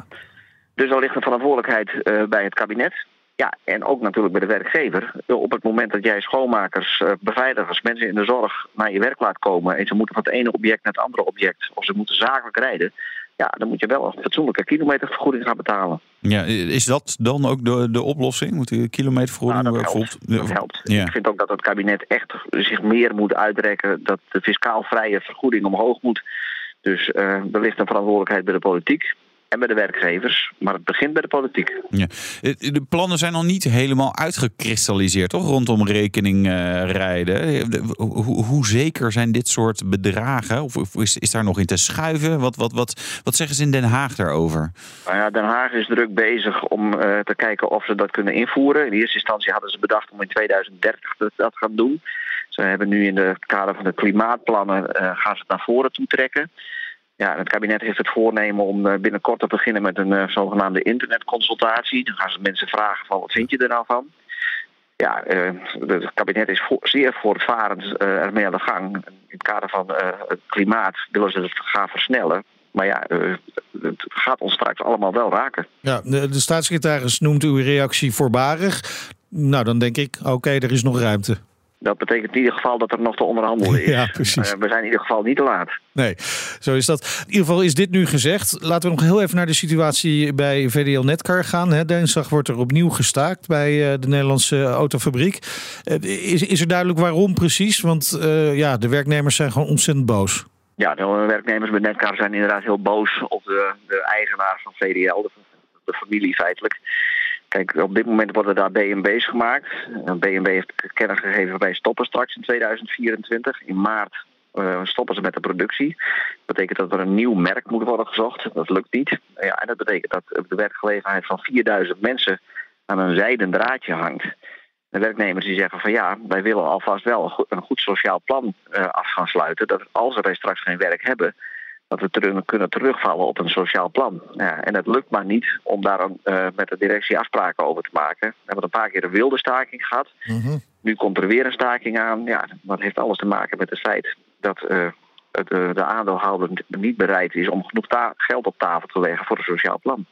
Dus er ligt een verantwoordelijkheid uh, bij het kabinet. Ja, en ook natuurlijk bij de werkgever. Op het moment dat jij schoonmakers, beveiligers, mensen in de zorg naar je werk laat komen en ze moeten van het ene object naar het andere object, of ze moeten zakelijk rijden, ja, dan moet je wel een fatsoenlijke kilometervergoeding gaan betalen. Ja, is dat dan ook de, de oplossing? Moet die kilometervergoeding nou, dat helpt. Dat helpt. Ja. Ik vind ook dat het kabinet echt zich meer moet uitrekken, dat de fiscaal vrije vergoeding omhoog moet. Dus uh, er ligt een verantwoordelijkheid bij de politiek en bij de werkgevers. Maar het begint bij de politiek. Ja. De plannen zijn nog niet helemaal uitgekristalliseerd, toch? Rondom rekening uh, rijden. Hoe, hoe, zeker zijn dit soort bedragen? Of, of is, is, daar nog in te schuiven? Wat, wat, wat, wat zeggen ze in Den Haag daarover? Nou ja, Den Haag is druk bezig om uh, te kijken of ze dat kunnen invoeren. In eerste instantie hadden ze bedacht om in 2030 dat, dat gaan doen. Ze hebben nu in het kader van de klimaatplannen uh, gaan ze het naar voren toe trekken. Ja, het kabinet heeft het voornemen om binnenkort te beginnen met een uh, zogenaamde internetconsultatie. Dan gaan ze mensen vragen van wat vind je er nou van? Ja, uh, het kabinet is zeer voortvarend ermee aan de gang. In het kader van het klimaat willen ze het gaan versnellen. Maar ja, het gaat ons straks allemaal wel raken. Ja, de, staatssecretaris noemt uw reactie voorbarig. Nou, dan denk ik, oké, er is nog ruimte. Dat betekent in ieder geval dat er nog te onderhandelen is. [laughs] Ja, precies. Uh, we zijn in ieder geval niet te laat. Nee, zo is dat. In ieder geval is dit nu gezegd. Laten we nog heel even naar de situatie bij VDL Netcar gaan. Hè. Dinsdag wordt er opnieuw gestaakt bij uh, de Nederlandse autofabriek. Uh, is, is er duidelijk waarom precies? Want ja, de werknemers zijn gewoon ontzettend boos. Ja, de werknemers bij Netcar zijn inderdaad heel boos op de, de eigenaar van VDL, de, de familie feitelijk. Kijk, op dit moment worden daar BNB's gemaakt. BNB heeft kennis gegeven wij stoppen straks in 2024. In maart uh, stoppen ze met de productie. Dat betekent dat er een nieuw merk moet worden gezocht. Dat lukt niet. Ja, en dat betekent dat de werkgelegenheid van 4000 mensen aan een zijden draadje hangt. De werknemers die zeggen van ja, wij willen alvast wel een goed sociaal plan uh, af gaan sluiten. Dat als wij straks geen werk hebben, dat we terug, kunnen terugvallen op een sociaal plan. Ja, en het lukt maar niet om daar een, uh, met de directie afspraken over te maken. We hebben een paar keer een wilde staking gehad. Mhm. Nu komt er weer een staking aan. Ja, dat heeft alles te maken met het feit dat uh, de, de aandeelhouder niet bereid is om genoeg geld op tafel te leggen voor een sociaal plan.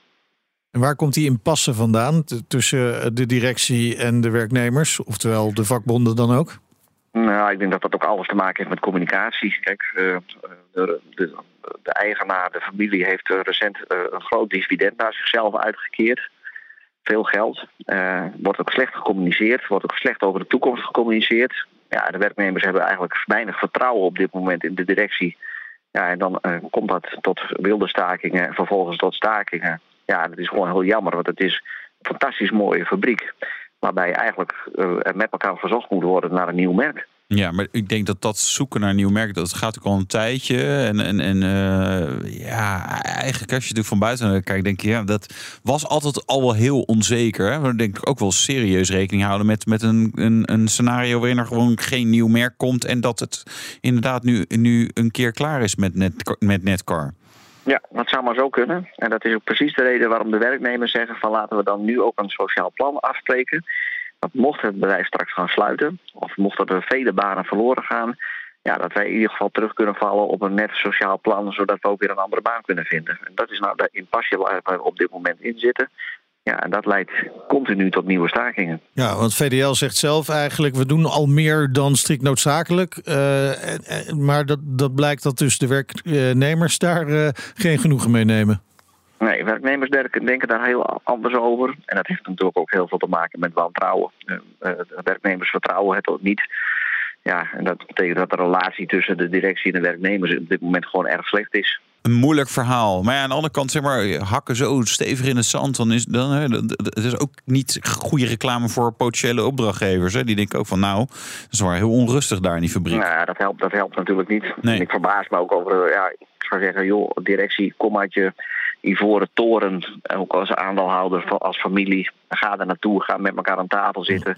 En waar komt die impasse vandaan tussen de directie en de werknemers, oftewel de vakbonden dan ook? Nou, ik denk dat dat ook alles te maken heeft met communicatie. Kijk, uh, de, de, de, eigenaar, de familie, heeft recent uh, een groot dividend naar zichzelf uitgekeerd. Veel geld. Uh, wordt ook slecht gecommuniceerd, wordt ook slecht over de toekomst gecommuniceerd. Ja, de werknemers hebben eigenlijk weinig vertrouwen op dit moment in de directie. Ja, en dan komt dat tot wilde stakingen en vervolgens tot stakingen. Ja, dat is gewoon heel jammer, want het is een fantastisch mooie fabriek. Waarbij eigenlijk met elkaar verzocht moet worden naar een nieuw merk. Ja, maar ik denk dat dat zoeken naar een nieuw merk, dat gaat ook al een tijdje. En, en, en uh, ja, eigenlijk als je er van buiten kijkt, denk je, ja, dat was altijd al wel heel onzeker. We denk ik ook wel serieus rekening houden met, met een, een, een scenario waarin er gewoon geen nieuw merk komt. En dat het inderdaad nu, nu een keer klaar is met, net, met Netcar. Ja, dat zou maar zo kunnen. En dat is ook precies de reden waarom de werknemers zeggen van laten we dan nu ook een sociaal plan afspreken. Mocht het bedrijf straks gaan sluiten, of mochten er vele banen verloren gaan, ja, dat wij in ieder geval terug kunnen vallen op een net sociaal plan, zodat we ook weer een andere baan kunnen vinden. En dat is nou de impasse waar we op dit moment in zitten. Ja, en dat leidt continu tot nieuwe stakingen. Ja, want VDL zegt zelf eigenlijk, we doen al meer dan strikt noodzakelijk. Uh, maar dat, dat blijkt dat dus de werknemers daar uh, geen genoegen mee nemen. Nee, werknemers denken daar heel anders over. En dat heeft natuurlijk ook heel veel te maken met wantrouwen. Uh, werknemers vertrouwen het ook niet. Ja, en dat betekent dat de relatie tussen de directie en de werknemers op dit moment gewoon erg slecht is een moeilijk verhaal. Maar ja, aan de andere kant, zeg maar, hakken zo stevig in het zand, dan is dan, hè, het is ook niet goede reclame voor potentiële opdrachtgevers. Hè. Die denken ook van, nou, het is wel heel onrustig daar in die fabriek. Nou ja, dat helpt, dat helpt natuurlijk niet. Nee. Ik verbaas me ook over, ja, ik zou zeggen, joh, directie, kom uit je ivoren toren, ook als aandeelhouder, als familie, ga er naartoe, ga met elkaar aan tafel zitten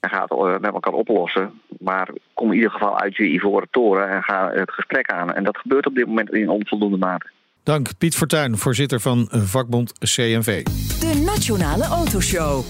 en ga het met elkaar oplossen. Maar kom in ieder geval uit je ivoren toren en ga het gesprek aan. En dat gebeurt op dit moment in onvoldoende mate. Dank Piet Fortuyn, voorzitter van vakbond CNV. De Nationale Autoshow.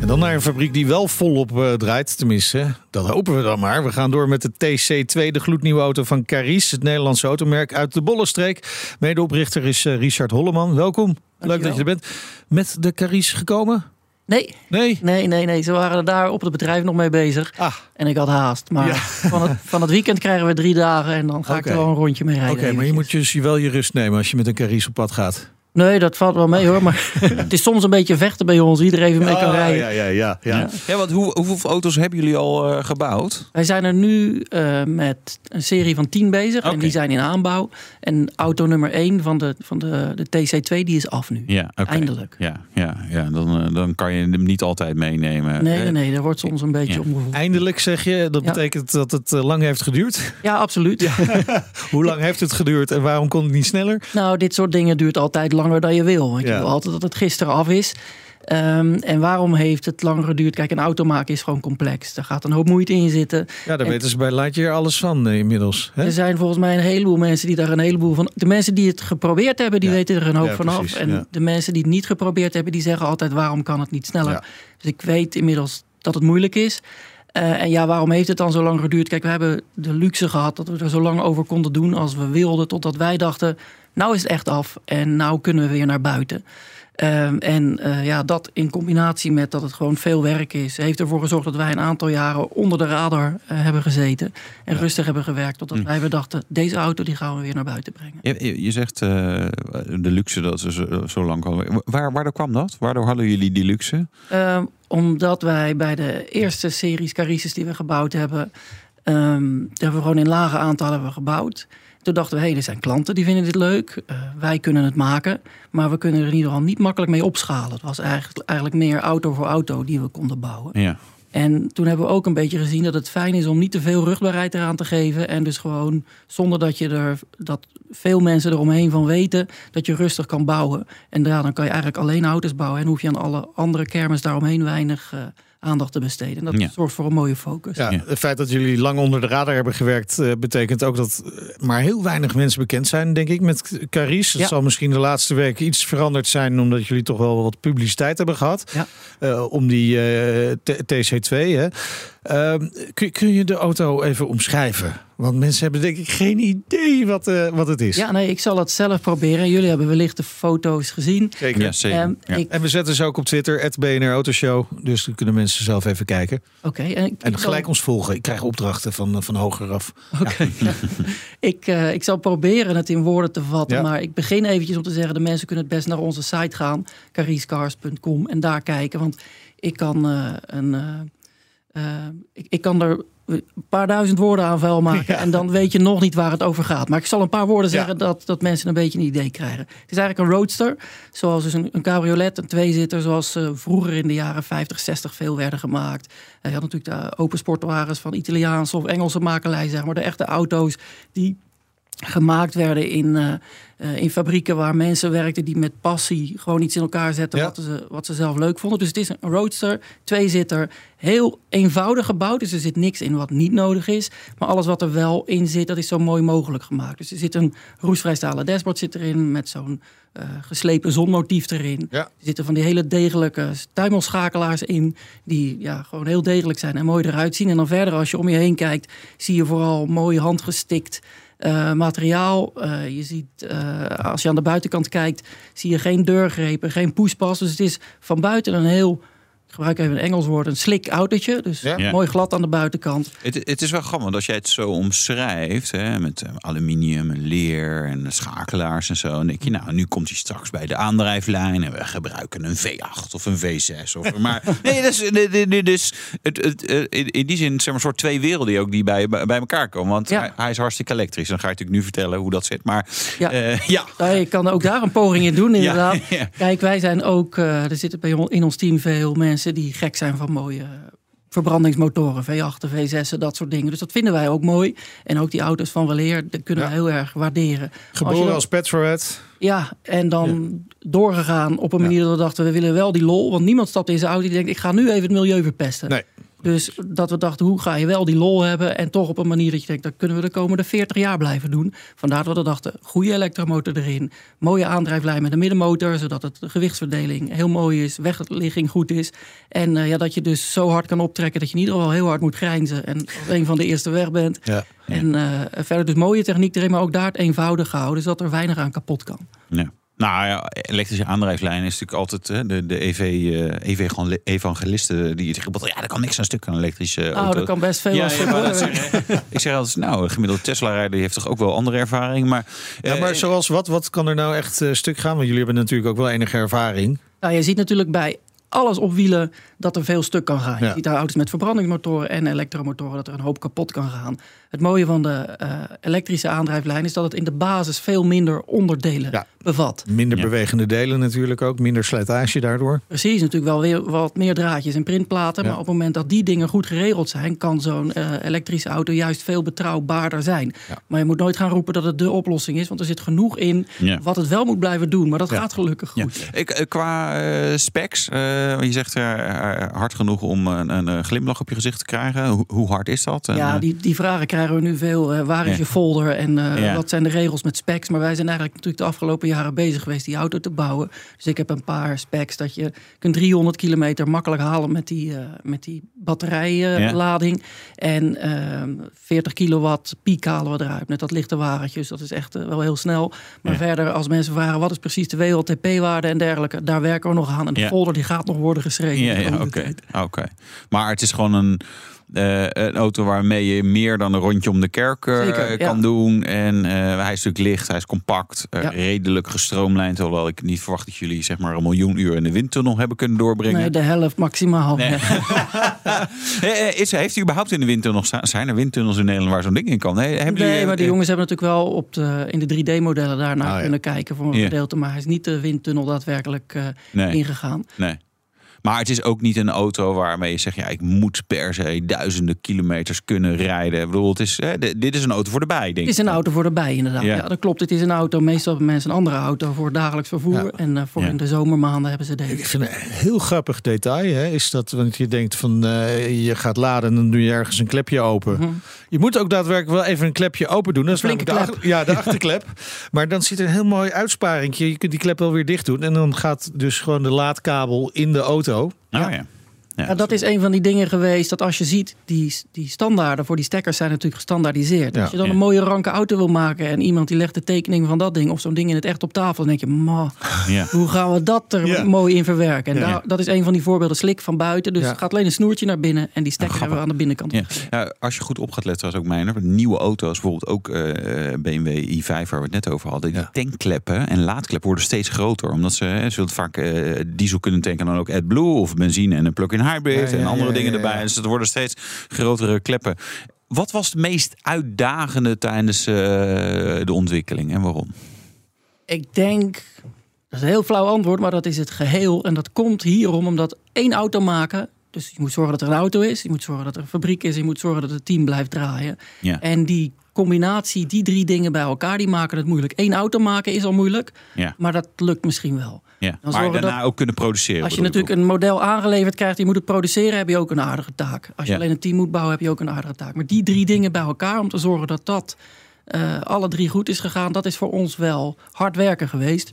En dan naar een fabriek die wel volop uh, draait. Tenminste, dat hopen we dan maar. We gaan door met de TC2, de gloednieuwe auto van Caris, het Nederlandse automerk uit de Bollenstreek. Medeoprichter is uh, Richard Holleman. Welkom. Leuk dat je er bent. Met de Caris gekomen? Nee. Nee? Nee, nee, nee. Ze waren daar op het bedrijf nog mee bezig. Ah. En ik had haast. Maar [laughs] van, het, van het weekend krijgen we drie dagen en dan ga ik er wel een rondje mee rijden. Oké, maar je moet dus wel je rust nemen als je met een Caris op pad gaat. Nee, dat valt wel mee hoor. Maar [laughs] het is soms een beetje vechten bij ons. Iedereen even mee kan rijden. Ja, ja, ja. ja. Ja, ja want hoe, hoeveel auto's hebben jullie al uh, gebouwd? Wij zijn er nu uh, met een serie van 10 bezig. En die zijn in aanbouw. En auto nummer 1 van de, van de, de TC2 die is af nu. Ja, oké. Eindelijk. Ja, ja, ja dan, uh, dan kan je hem niet altijd meenemen. Nee, nee, nee. Daar wordt soms een beetje Ja. omgevoerd. Eindelijk zeg je, dat Ja. betekent dat het eh, lang heeft geduurd. Ja, absoluut. [laughs] Hoe lang heeft het geduurd en waarom kon het niet sneller? Nou, dit soort dingen duurt altijd langer dan je wil. Want Ja. je wil altijd dat het gisteren af is. Ehm, en waarom heeft het langer geduurd? Kijk, een auto maken is gewoon complex. Daar gaat een hoop moeite in zitten. Ja, daar En- weten ze bij Lightyear alles van eh, inmiddels. Hè? Er zijn volgens mij een heleboel mensen die daar een heleboel van. De mensen die het geprobeerd hebben, die Ja. weten er een hoop Ja, van af. En ja. de mensen die het niet geprobeerd hebben, die zeggen altijd: waarom kan het niet sneller? Dus ik weet inmiddels dat het moeilijk is. Eh, en ja, waarom heeft het dan zo lang geduurd? Kijk, we hebben de luxe gehad dat we er zo lang over konden doen als we wilden. Totdat wij dachten: nou is het echt af en nou kunnen we weer naar buiten. Ehm, en eh, ja, dat in combinatie met dat het gewoon veel werk is, heeft ervoor gezorgd dat wij een aantal jaren onder de radar eh, hebben gezeten. En rustig hebben gewerkt. Totdat wij weer dachten: deze auto die gaan we weer naar buiten brengen. Je, je- je zegt eh, de luxe dat ze zo, zo lang komen. Waar, waardoor kwam dat? Waardoor hadden jullie die luxe? Ehm, omdat wij bij de eerste series Carices die we gebouwd hebben, die hebben we gewoon in lage aantallen hebben gebouwd. Toen dachten we, hé, er zijn klanten die vinden dit leuk. Eh, wij kunnen het maken, maar we kunnen er in ieder geval niet makkelijk mee opschalen. Het was eigenlijk, eigenlijk meer auto voor auto die we konden bouwen. Ja. En toen hebben we ook een beetje gezien dat het fijn is om niet te veel rugbaarheid eraan te geven. En dus gewoon zonder dat je er dat veel mensen eromheen van weten, dat je rustig kan bouwen. En ja, dan kan je eigenlijk alleen auto's bouwen. En hoef je aan alle andere kermis daaromheen weinig eh, aandacht te besteden. En dat Ja. zorgt voor een mooie focus. Ja, Het feit dat jullie lang onder de radar hebben gewerkt, eh, betekent ook dat eh, maar heel weinig mensen bekend zijn, denk ik, met Caries. Het Ja. zal misschien de laatste week iets veranderd zijn, omdat jullie toch wel wat publiciteit hebben gehad. Ja. eh, om die eh, T- TC2. Hè. Ehm, kun, kun je de auto even omschrijven? Want mensen hebben denk ik geen idee wat, eh, wat het is. Ja, nee, ik zal het zelf proberen. Jullie hebben wellicht de foto's gezien. Zeker. Ja, zeker. Ehm, Ja. ik- En we zetten ze ook op Twitter, het BNR Autoshow. Dus dan kunnen mensen zelf even kijken. Oké, en ik, En ik gelijk zal, ons volgen. Ik krijg opdrachten van, van hoger af. oké. [laughs] ik, eh, ik zal proberen het in woorden te vatten. Ja. Maar ik begin eventjes om te zeggen... de mensen kunnen het best naar onze site gaan. cariescars.com en daar kijken. Want ik kan, eh, een, eh, eh, ik, ik kan er een paar duizend woorden aan vuil maken. Ja. En dan weet je nog niet waar het over gaat. Maar ik zal een paar woorden Ja. zeggen dat, dat mensen een beetje een idee krijgen. Het is eigenlijk een roadster. Zoals dus een, een cabriolet, een tweezitter. Zoals eh, vroeger in de jaren 50, 60 veel werden gemaakt. Eh, je had natuurlijk de open sportwagens van Italiaanse of Engelse makelij. Zeg maar. De echte auto's die gemaakt werden in, eh, in fabrieken waar mensen werkten die met passie gewoon iets in elkaar zetten Ja. wat, ze, wat ze zelf leuk vonden. Dus het is een roadster, tweezitter, heel eenvoudig gebouwd. Dus er zit niks in wat niet nodig is. Maar alles wat er wel in zit, dat is zo mooi mogelijk gemaakt. Dus er zit een roesvrij stalen dashboard zit erin met zo'n eh, geslepen zonmotief erin. Ja. Er zitten van die hele degelijke tuimelschakelaars in, die ja, gewoon heel degelijk zijn en mooi eruit zien. En dan verder, als je om je heen kijkt, zie je vooral mooi handgestikt eh, materiaal. Je ziet, als je aan de buitenkant kijkt, zie je geen deurgrepen, geen poespas. Dus het is van buiten een heel, ik gebruik even een Engels woord, een slik autootje. Dus Ja. Ja. mooi glad aan de buitenkant. Het, het is wel grappig, want als jij het zo omschrijft, hè, met eh, aluminium en leer en schakelaars en zo, dan denk je, nou, nu komt hij straks bij de aandrijflijn en we gebruiken een V8 of een V6. Of, [laughs] maar nee, nee, dus het, het, eh, in, die zin zeg maar, een soort twee werelden die ook die bij, bij elkaar komen. Want Ja. hij, hij is hartstikke elektrisch. Dan ga je natuurlijk nu vertellen hoe dat zit. Maar Ja. ja, ja. Nou, je kan ook daar een poging in doen, [laughs] inderdaad. [laughs] ja. Kijk, wij zijn ook, eh, er zitten bij in ons team veel mensen die gek zijn van mooie verbrandingsmotoren, V8, V6, dat soort dingen. Dus dat vinden wij ook mooi. En ook die auto's van Weleer, dat kunnen Ja. we heel erg waarderen. Als Geboren dan- als petrolhead. Ja, en dan doorgegaan op een manier dat we dachten, we willen wel die lol. Want niemand stapt in zijn auto die denkt, ik ga nu even het milieu verpesten. Nee. Dus dat we dachten, hoe ga je wel die lol hebben? En toch op een manier dat je denkt, dat kunnen we de komende 40 jaar blijven doen. Vandaar dat we dachten, goede elektromotor erin. Mooie aandrijflijn met een middenmotor, zodat het de gewichtsverdeling heel mooi is. Wegligging goed is. En eh, ja, dat je dus zo hard kan optrekken dat je in ieder geval heel hard moet grijnzen. En als een van de eerste weg bent. Ja. En eh, verder dus mooie techniek erin, maar ook daar het eenvoudig gehouden. Zodat er weinig aan kapot kan. Ja. Nou ja, elektrische aandrijflijn is natuurlijk altijd hè, de, de EV, eh, EV evangelisten die zeggen, ja, er kan niks aan stuk aan elektrische Nou, auto. dat kan best veel Ja, maar dat ik zeg altijd, nou, een gemiddelde Tesla-rijder heeft toch ook wel andere ervaring. Maar, Ja, eh, maar zoals wat, wat kan er nou echt eh, stuk gaan? Want jullie hebben natuurlijk ook wel enige ervaring. Nou, je ziet natuurlijk bij alles op wielen dat er veel stuk kan gaan. Ja. Je ziet daar auto's met verbrandingsmotoren en elektromotoren dat er een hoop kapot kan gaan. Het mooie van de eh, elektrische aandrijflijn is dat het in de basis veel minder onderdelen Ja. bevat. Minder Ja. bewegende delen natuurlijk ook. Minder slijtage daardoor. Precies, natuurlijk wel weer wat meer draadjes en printplaten. Ja. Maar op het moment dat die dingen goed geregeld zijn, kan zo'n eh, elektrische auto juist veel betrouwbaarder zijn. Ja. Maar je moet nooit gaan roepen dat het de oplossing is, want er zit genoeg in Ja. wat het wel moet blijven doen. Maar dat Ja. gaat gelukkig Ja. goed. Ik, eh, qua eh, specs, eh, je zegt eh, eh, hard genoeg om een, een, glimlach op je gezicht te krijgen. Hoe, hoe hard is dat? En, Ja, die, die vragen krijgen we nu veel. waar is Ja. je folder en Ja. wat zijn de regels met specs? Maar wij zijn eigenlijk natuurlijk de afgelopen jaren bezig geweest die auto te bouwen. Dus ik heb een paar specs dat je kunt 300 kilometer makkelijk halen met die, met die batterijlading. en ehm 40 kilowatt piek halen we eruit met dat lichte wagentje. Dus dat is echt wel heel snel. Maar verder, als mensen vragen wat is precies de WLTP-waarde en dergelijke, daar werken we nog aan. En de folder die gaat nog worden geschreven. Ja, komende oké. Maar het is gewoon een, eh, een auto waarmee je meer dan een rondje om de kerk eh, Zeker, ja. kan doen. En eh, hij is natuurlijk licht, hij is compact, Ja. redelijk gestroomlijnd. Hoewel ik niet verwacht dat jullie zeg maar een miljoen uur in de windtunnel hebben kunnen doorbrengen. Nee, de helft maximaal. Nee. [laughs] Is, heeft u überhaupt in de windtunnel? Zijn er windtunnels in Nederland waar zo'n ding in kan? Nee, hebben Nee, jullie, maar de jongens hebben natuurlijk wel op de, in de 3D-modellen daarnaar ja. kunnen kijken voor een gedeelte. Maar hij is niet de windtunnel daadwerkelijk Nee. ingegaan. Nee. Maar het is ook niet een auto waarmee je zegt, ja, ik moet per se duizenden kilometers kunnen rijden. Ik bedoel, het is, hè, dit is een auto voor de bij, denk Het is ik. een auto voor de bij, inderdaad. Ja. Ja. dat klopt. Het is een auto. Meestal hebben mensen een andere auto voor dagelijks vervoer. Ja. En eh, voor Ja. in de zomermaanden hebben ze deze. Ik vind een heel grappig detail, hè, is dat want je denkt van eh, je gaat laden en dan doe je ergens een klepje open. Mhm. Je moet ook daadwerkelijk wel even een klepje open doen. Dat is de, achter- ja, de achterklep. [laughs] maar dan zit er een heel mooi uitsparingje. Je kunt die klep wel weer dicht doen en dan gaat dus gewoon de laadkabel in de auto. Oh, ja. Ja, Ja, dat is een van die dingen geweest dat als je ziet, die, die standaarden voor die stekkers zijn natuurlijk gestandaardiseerd. Ja. Als je dan Ja. een mooie ranke auto wil maken en iemand die legt de tekening van dat ding of zo'n ding in het echt op tafel, dan denk je, ma, [laughs] hoe gaan we dat er mooi in verwerken? En daar- dat is een van die voorbeelden, slik van buiten. Dus het gaat alleen een snoertje naar binnen en die stekker hebben we aan de binnenkant. Ja. Ja, als je goed op gaat letten, was ook mijn nieuwe auto's, bijvoorbeeld ook eh, BMW i5, waar we het net over hadden. Die tankkleppen en laadkleppen worden steeds groter, omdat ze, ze vaak eh, diesel kunnen tanken en dan ook AdBlue of benzine en een plug-in hybrid Ja, ja, en andere ja, dingen ja, ja. erbij. Dus er worden steeds grotere kleppen. Wat was het meest uitdagende tijdens eh, de ontwikkeling en waarom? Ik denk, dat is een heel flauw antwoord, maar dat is het geheel. En dat komt hierom omdat één auto maken. Dus je moet zorgen dat er een auto is, je moet zorgen dat er een fabriek is, je moet zorgen dat het team blijft draaien. Ja. En die combinatie, die drie dingen bij elkaar, die maken het moeilijk. Eén auto maken is al moeilijk, Ja. maar dat lukt misschien wel. Ja. Dan Maar daarna dat- ook kunnen produceren. Als je natuurlijk een model aangeleverd krijgt, je moet het produceren, heb je ook een aardige taak. Als je Ja. alleen een team moet bouwen, heb je ook een aardige taak. Maar die drie dingen bij elkaar, om te zorgen dat dat eh, alle drie goed is gegaan, dat is voor ons wel hard werken geweest.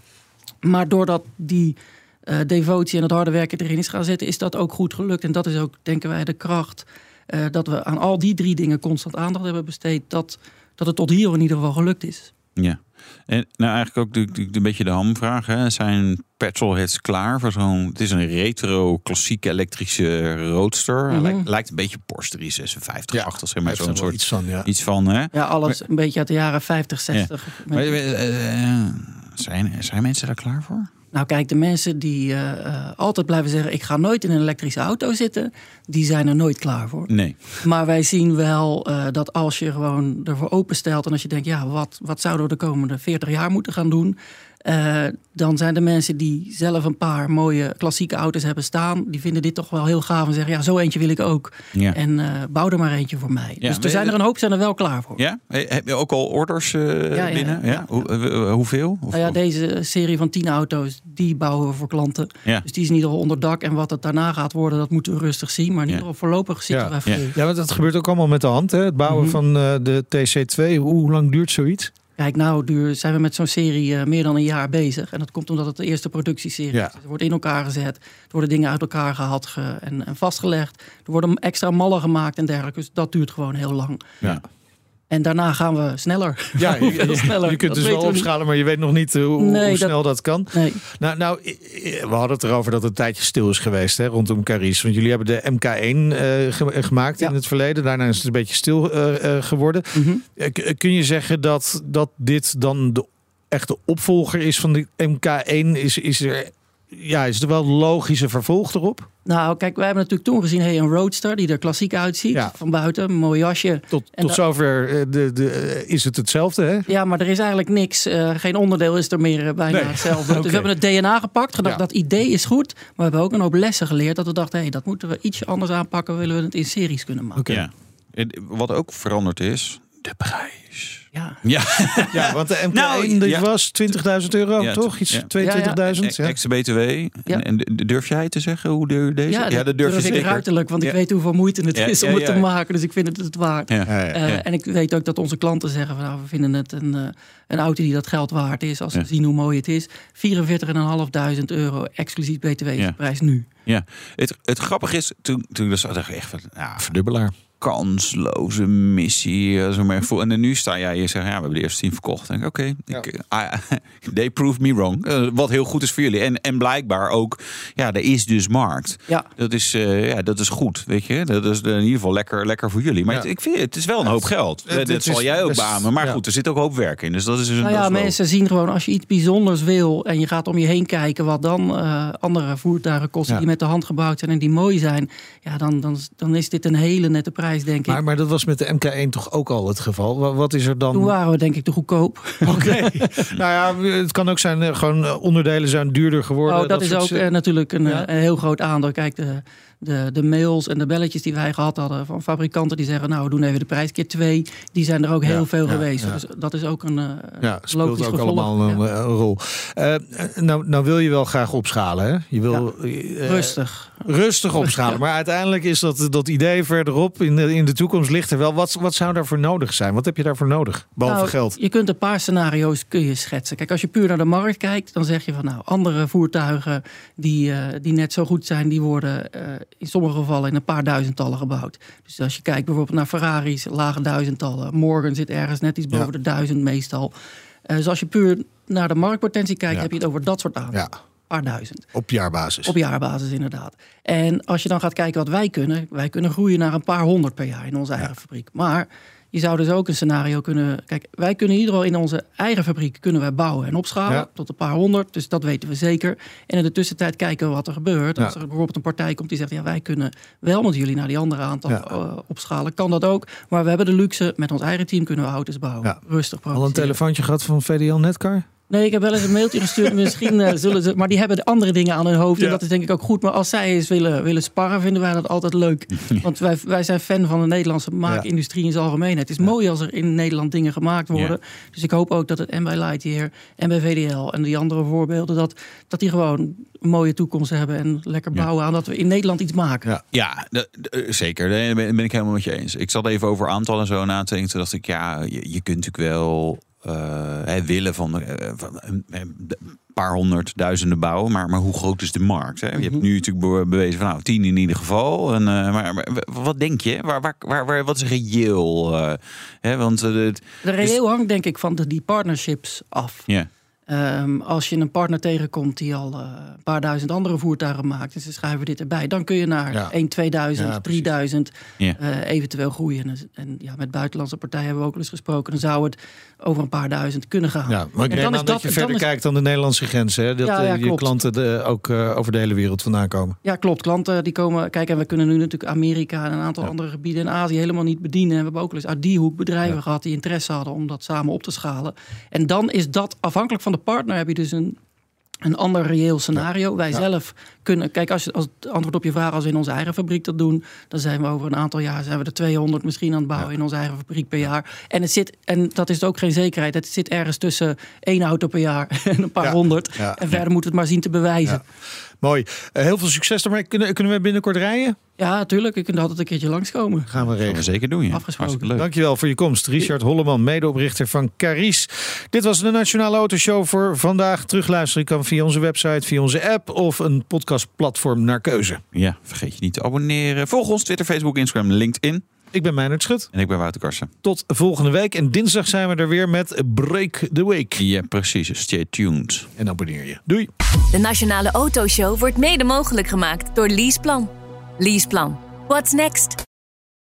Maar doordat die eh, devotie en het harde werken erin is gaan zitten, is dat ook goed gelukt. En dat is ook, denken wij, de kracht eh, dat we aan al die drie dingen constant aandacht hebben besteed. Dat, dat het tot hier in ieder geval gelukt is. Ja. En nou eigenlijk ook de, de, een beetje de hamvraag. Hè. Zijn petrolheads klaar voor zo'n... Het is een retro klassieke elektrische roadster. Mhm. lijkt, lijkt een beetje Porsche 356 Ja, zeg maar. Zo'n soort iets van, ja. iets van. Hè. Ja, alles een beetje uit de jaren 50, 60. Maar, eh, zijn, zijn mensen daar klaar voor? Nou kijk, de mensen die eh, eh, altijd blijven zeggen... ik ga nooit in een elektrische auto zitten... die zijn er nooit klaar voor. Nee. Maar wij zien wel eh, dat als je gewoon ervoor openstelt... en als je denkt, ja, wat, wat zouden we de komende 40 jaar moeten gaan doen... eh, dan zijn de mensen die zelf een paar mooie klassieke auto's hebben staan... die vinden dit toch wel heel gaaf en zeggen... ja, zo eentje wil ik ook. Ja. En eh, bouw er maar eentje voor mij. Ja, dus er zijn er een hoop zijn er wel klaar voor. Ja? He- Heb je ook al orders eh, ja, binnen? Ja? ja. Hoe, eh, eh, hoeveel? Of- Nou ja, deze serie van 10 auto's, die bouwen we voor klanten. Ja. Dus die is in ieder geval onder dak. En wat het daarna gaat worden, dat moeten we rustig zien. Maar in Ja. ieder geval voorlopig zitten Ja. we even... Ja. Ja, want dat gebeurt ook allemaal met de hand. Hè? Het bouwen Mhm. van eh, de TC2. Hoe, hoe lang duurt zoiets? Kijk, nou duur, zijn we met zo'n serie eh, meer dan een jaar bezig. En dat komt omdat het de eerste productieserie Ja. is. Het wordt in elkaar gezet. Er worden dingen uit elkaar gehaald ge- en, en vastgelegd. Er worden extra mallen gemaakt en dergelijke. Dus dat duurt gewoon heel lang. Ja. En daarna gaan we sneller. Ja, [laughs] je, sneller? je kunt Dat dus wel niet. opschalen, maar je weet nog niet eh, hoe, Nee, hoe dat- snel dat kan. Nee. Nou, nou, we hadden het erover dat het een tijdje stil is geweest hè, rondom Caris. Want jullie hebben de MK1 eh, ge- gemaakt Ja. in het verleden. Daarna is het een beetje stil eh, eh, geworden. Mhm. Eh, kun je zeggen dat, dat dit dan de echte opvolger is van de MK1? Is, is, er, ja, is er wel een logische vervolg erop? Nou, kijk, wij hebben natuurlijk toen gezien hey, een Roadster die er klassiek uitziet. Ja. Van buiten, een mooi jasje. Tot, En tot zover eh, de, de, eh, is het hetzelfde, hè? Ja, maar er is eigenlijk niks. eh, geen onderdeel is er meer bijna Nee. hetzelfde. Oké. [laughs] Dus we hebben het DNA gepakt. Gedacht, Ja. dat idee is goed. Maar we hebben ook een hoop lessen geleerd. Dat we dachten, hey, dat moeten we ietsje anders aanpakken. Willen we het in series kunnen maken. Oké. Ja. En Wat ook veranderd is, de prijs. Ja. Ja, [laughs] Ja, want de MK1 Nou, die ja. was 20.000 euro, Ja, toch? Iets ja. 22.000? Ja, extra BTW. En, Ja. en d- durf jij te zeggen hoe duur deze? Ja, dat, durf, ik zeker. ruiterlijk. Want ik weet hoeveel moeite het Ja, is om ja, het ja. te maken. Dus ik vind het het waard. Ja. Ja, ja. Eh. En ik weet ook dat onze klanten zeggen: van, nou, we vinden het een, eh, een auto die dat geld waard is. Als we Ja. zien hoe mooi het is. 44.500 euro exclusief BTW is de prijs nu. Ja, het, het grappige is, toen, toen ik dat zag, dacht ik echt van, ja, Verdubbelaar. Kansloze missie. eh, Zo maar gevoel. En dan nu sta jij hier en zeggen, ja, we hebben de eerste tien verkocht. Dan denk ik, oké, ik, eh, ah, [laughs] they proved me wrong. Eh, wat heel goed is voor jullie. En, en blijkbaar ook, ja, er is dus markt. Ja. Dat is, ja, dat is goed, weet je. Dat is in ieder geval lekker, lekker voor jullie. Maar Ja. het, ik vind, het is wel een hoop geld. het- dat zal jij ook beamen. Maar goed, er zit ook hoop werk in. Dus dat is dus een Nou ja, mensen zien gewoon als je iets bijzonders wil en je gaat om je heen kijken wat dan andere voertuigen kosten die met de hand gebouwd zijn en die mooi zijn, ja, dan, dan, dan is dit een hele nette prijs. Prijs, denk ik. Maar, maar dat was met de MK1 toch ook al het geval? Wa- Wat is er dan? Toen waren we denk ik te goedkoop. [laughs] Oké. nou ja, het kan ook zijn, eh, gewoon eh, onderdelen zijn duurder geworden. Oh, dat, is ook eh, natuurlijk een, Ja? een heel groot aandeel. Kijk, de, de, de mails en de belletjes die wij gehad hadden van fabrikanten die zeggen, nou, we doen even de prijs keer twee. Die zijn er ook heel Ja, veel ja, geweest. ja. Dus dat is ook een uh, Ja, speelt ook gevolg. allemaal een, eh, een rol. Eh, nou, nou wil je wel graag opschalen, hè? Je wil Rustig. rustig opschalen. Maar uiteindelijk is dat, dat idee verderop in de, in de toekomst ligt er wel. Wat, wat zou daarvoor nodig zijn? Wat heb je daarvoor nodig? Behalve Nou, geld. Je kunt een paar scenario's kun je schetsen. Kijk, als je puur naar de markt kijkt, dan zeg je van nou, andere voertuigen die, die net zo goed zijn, die worden in sommige gevallen in een paar duizendtallen gebouwd. Dus als je kijkt bijvoorbeeld naar Ferraris, lage duizendtallen. Morgan zit ergens net iets boven Ja. de duizend meestal. Eh, dus als je puur naar de marktpotentie kijkt, Ja. heb je het over dat soort aantallen. Ja, Een paar duizend. op jaarbasis. Op jaarbasis inderdaad. En als je dan gaat kijken wat wij kunnen, wij kunnen groeien naar een paar honderd per jaar in onze eigen fabriek. Maar je zou dus ook een scenario kunnen. Kijk, wij kunnen in ieder geval in onze eigen fabriek kunnen wij bouwen en opschalen Ja. tot een paar honderd. Dus dat weten we zeker. En in de tussentijd kijken we wat er gebeurt. Ja. Als er bijvoorbeeld een partij komt die zegt: ja, wij kunnen wel met jullie naar die andere aantal Ja. eh, opschalen, kan dat ook. Maar we hebben de luxe met ons eigen team kunnen we auto's bouwen. Rustig Al een telefoontje gehad van VDL Netcar? Nee, ik heb wel eens een mailtje gestuurd. [laughs] Misschien eh, zullen ze. Maar die hebben de andere dingen aan hun hoofd. Ja. En dat is denk ik ook goed. Maar als zij eens willen, willen sparren, vinden wij dat altijd leuk. [laughs] Want wij, wij zijn fan van de Nederlandse maakindustrie in zijn algemeenheid. Het is mooi als er in Nederland dingen gemaakt worden. Dus ik hoop ook dat het en bij Lightyear en bij VDL en die andere voorbeelden. dat, dat die gewoon een mooie toekomst hebben. En lekker bouwen aan dat we in Nederland iets maken. Ja. De- zeker. Daar ben, ben ik helemaal met je eens. Ik zat even over aantallen zo na te denken. Toen dacht ik, ja, je, je kunt natuurlijk wel eh, hè, willen van, eh, van een, een paar honderd duizenden bouwen. Maar, maar hoe groot is de markt? Hè? Je hebt nu natuurlijk be- bewezen van nou, tien in ieder geval. En, eh, maar, maar wat denk je? Waar, waar, waar, waar- wat is reëel? eh, hè? Want eh, het- De reëel hangt denk ik van de, die partnerships af. ja. Ehm, als je een partner tegenkomt die al eh, een paar duizend andere voertuigen maakt en ze schrijven dit erbij, dan kun je naar Ja. 1, 2000, Ja, precies. 3000 Ja. eh, eventueel groeien. En, en ja, met buitenlandse partijen hebben we ook eens gesproken. Dan zou het over een paar duizend kunnen gaan. Ja, maar ik En dan is dat je dan verder is- kijkt dan de Nederlandse grenzen. Hè? Dat Ja, eh, je klanten de, ook eh, over de hele wereld vandaan komen. Ja, klopt. Klanten die komen. Kijk, en we kunnen nu natuurlijk Amerika en een aantal andere gebieden in Azië helemaal niet bedienen. En we hebben ook eens uit die hoek bedrijven gehad die interesse hadden om dat samen op te schalen. En dan is dat afhankelijk van de partner, heb je dus een. Een ander reëel scenario. Wij zelf kunnen. Kijk, als, je, als het antwoord op je vraag, als we in onze eigen fabriek dat doen, dan zijn we over een aantal jaar zijn we er 200 misschien aan het bouwen in onze eigen fabriek per jaar. En het zit, en dat is ook geen zekerheid. Het zit ergens tussen één auto per jaar [laughs] en een paar honderd. En verder moeten we het maar zien te bewijzen. Mooi. Eh, heel veel succes daarmee. Kunnen, kunnen we binnenkort rijden? Ja, natuurlijk. Je kunt altijd een keertje langskomen. Gaan we Gaan we regelen. zeker doen, ja. Afgesproken. Hartstikke leuk. Dankjewel voor je komst. Richard Holleman, medeoprichter van Caris. Dit was de Nationale Autoshow voor vandaag. Terugluisteren kan via onze website, via onze app of een podcastplatform naar keuze. Ja, vergeet je niet te abonneren. Volg ons Twitter, Facebook, Instagram, LinkedIn. Ik ben Meijnerd Schut. En ik ben Wouter Karsen. Tot volgende week. En dinsdag zijn we er weer met Break the Week. Ja, precies. Stay tuned. En abonneer je. Doei. De Nationale Autoshow wordt mede mogelijk gemaakt door Leaseplan. Leaseplan. What's next?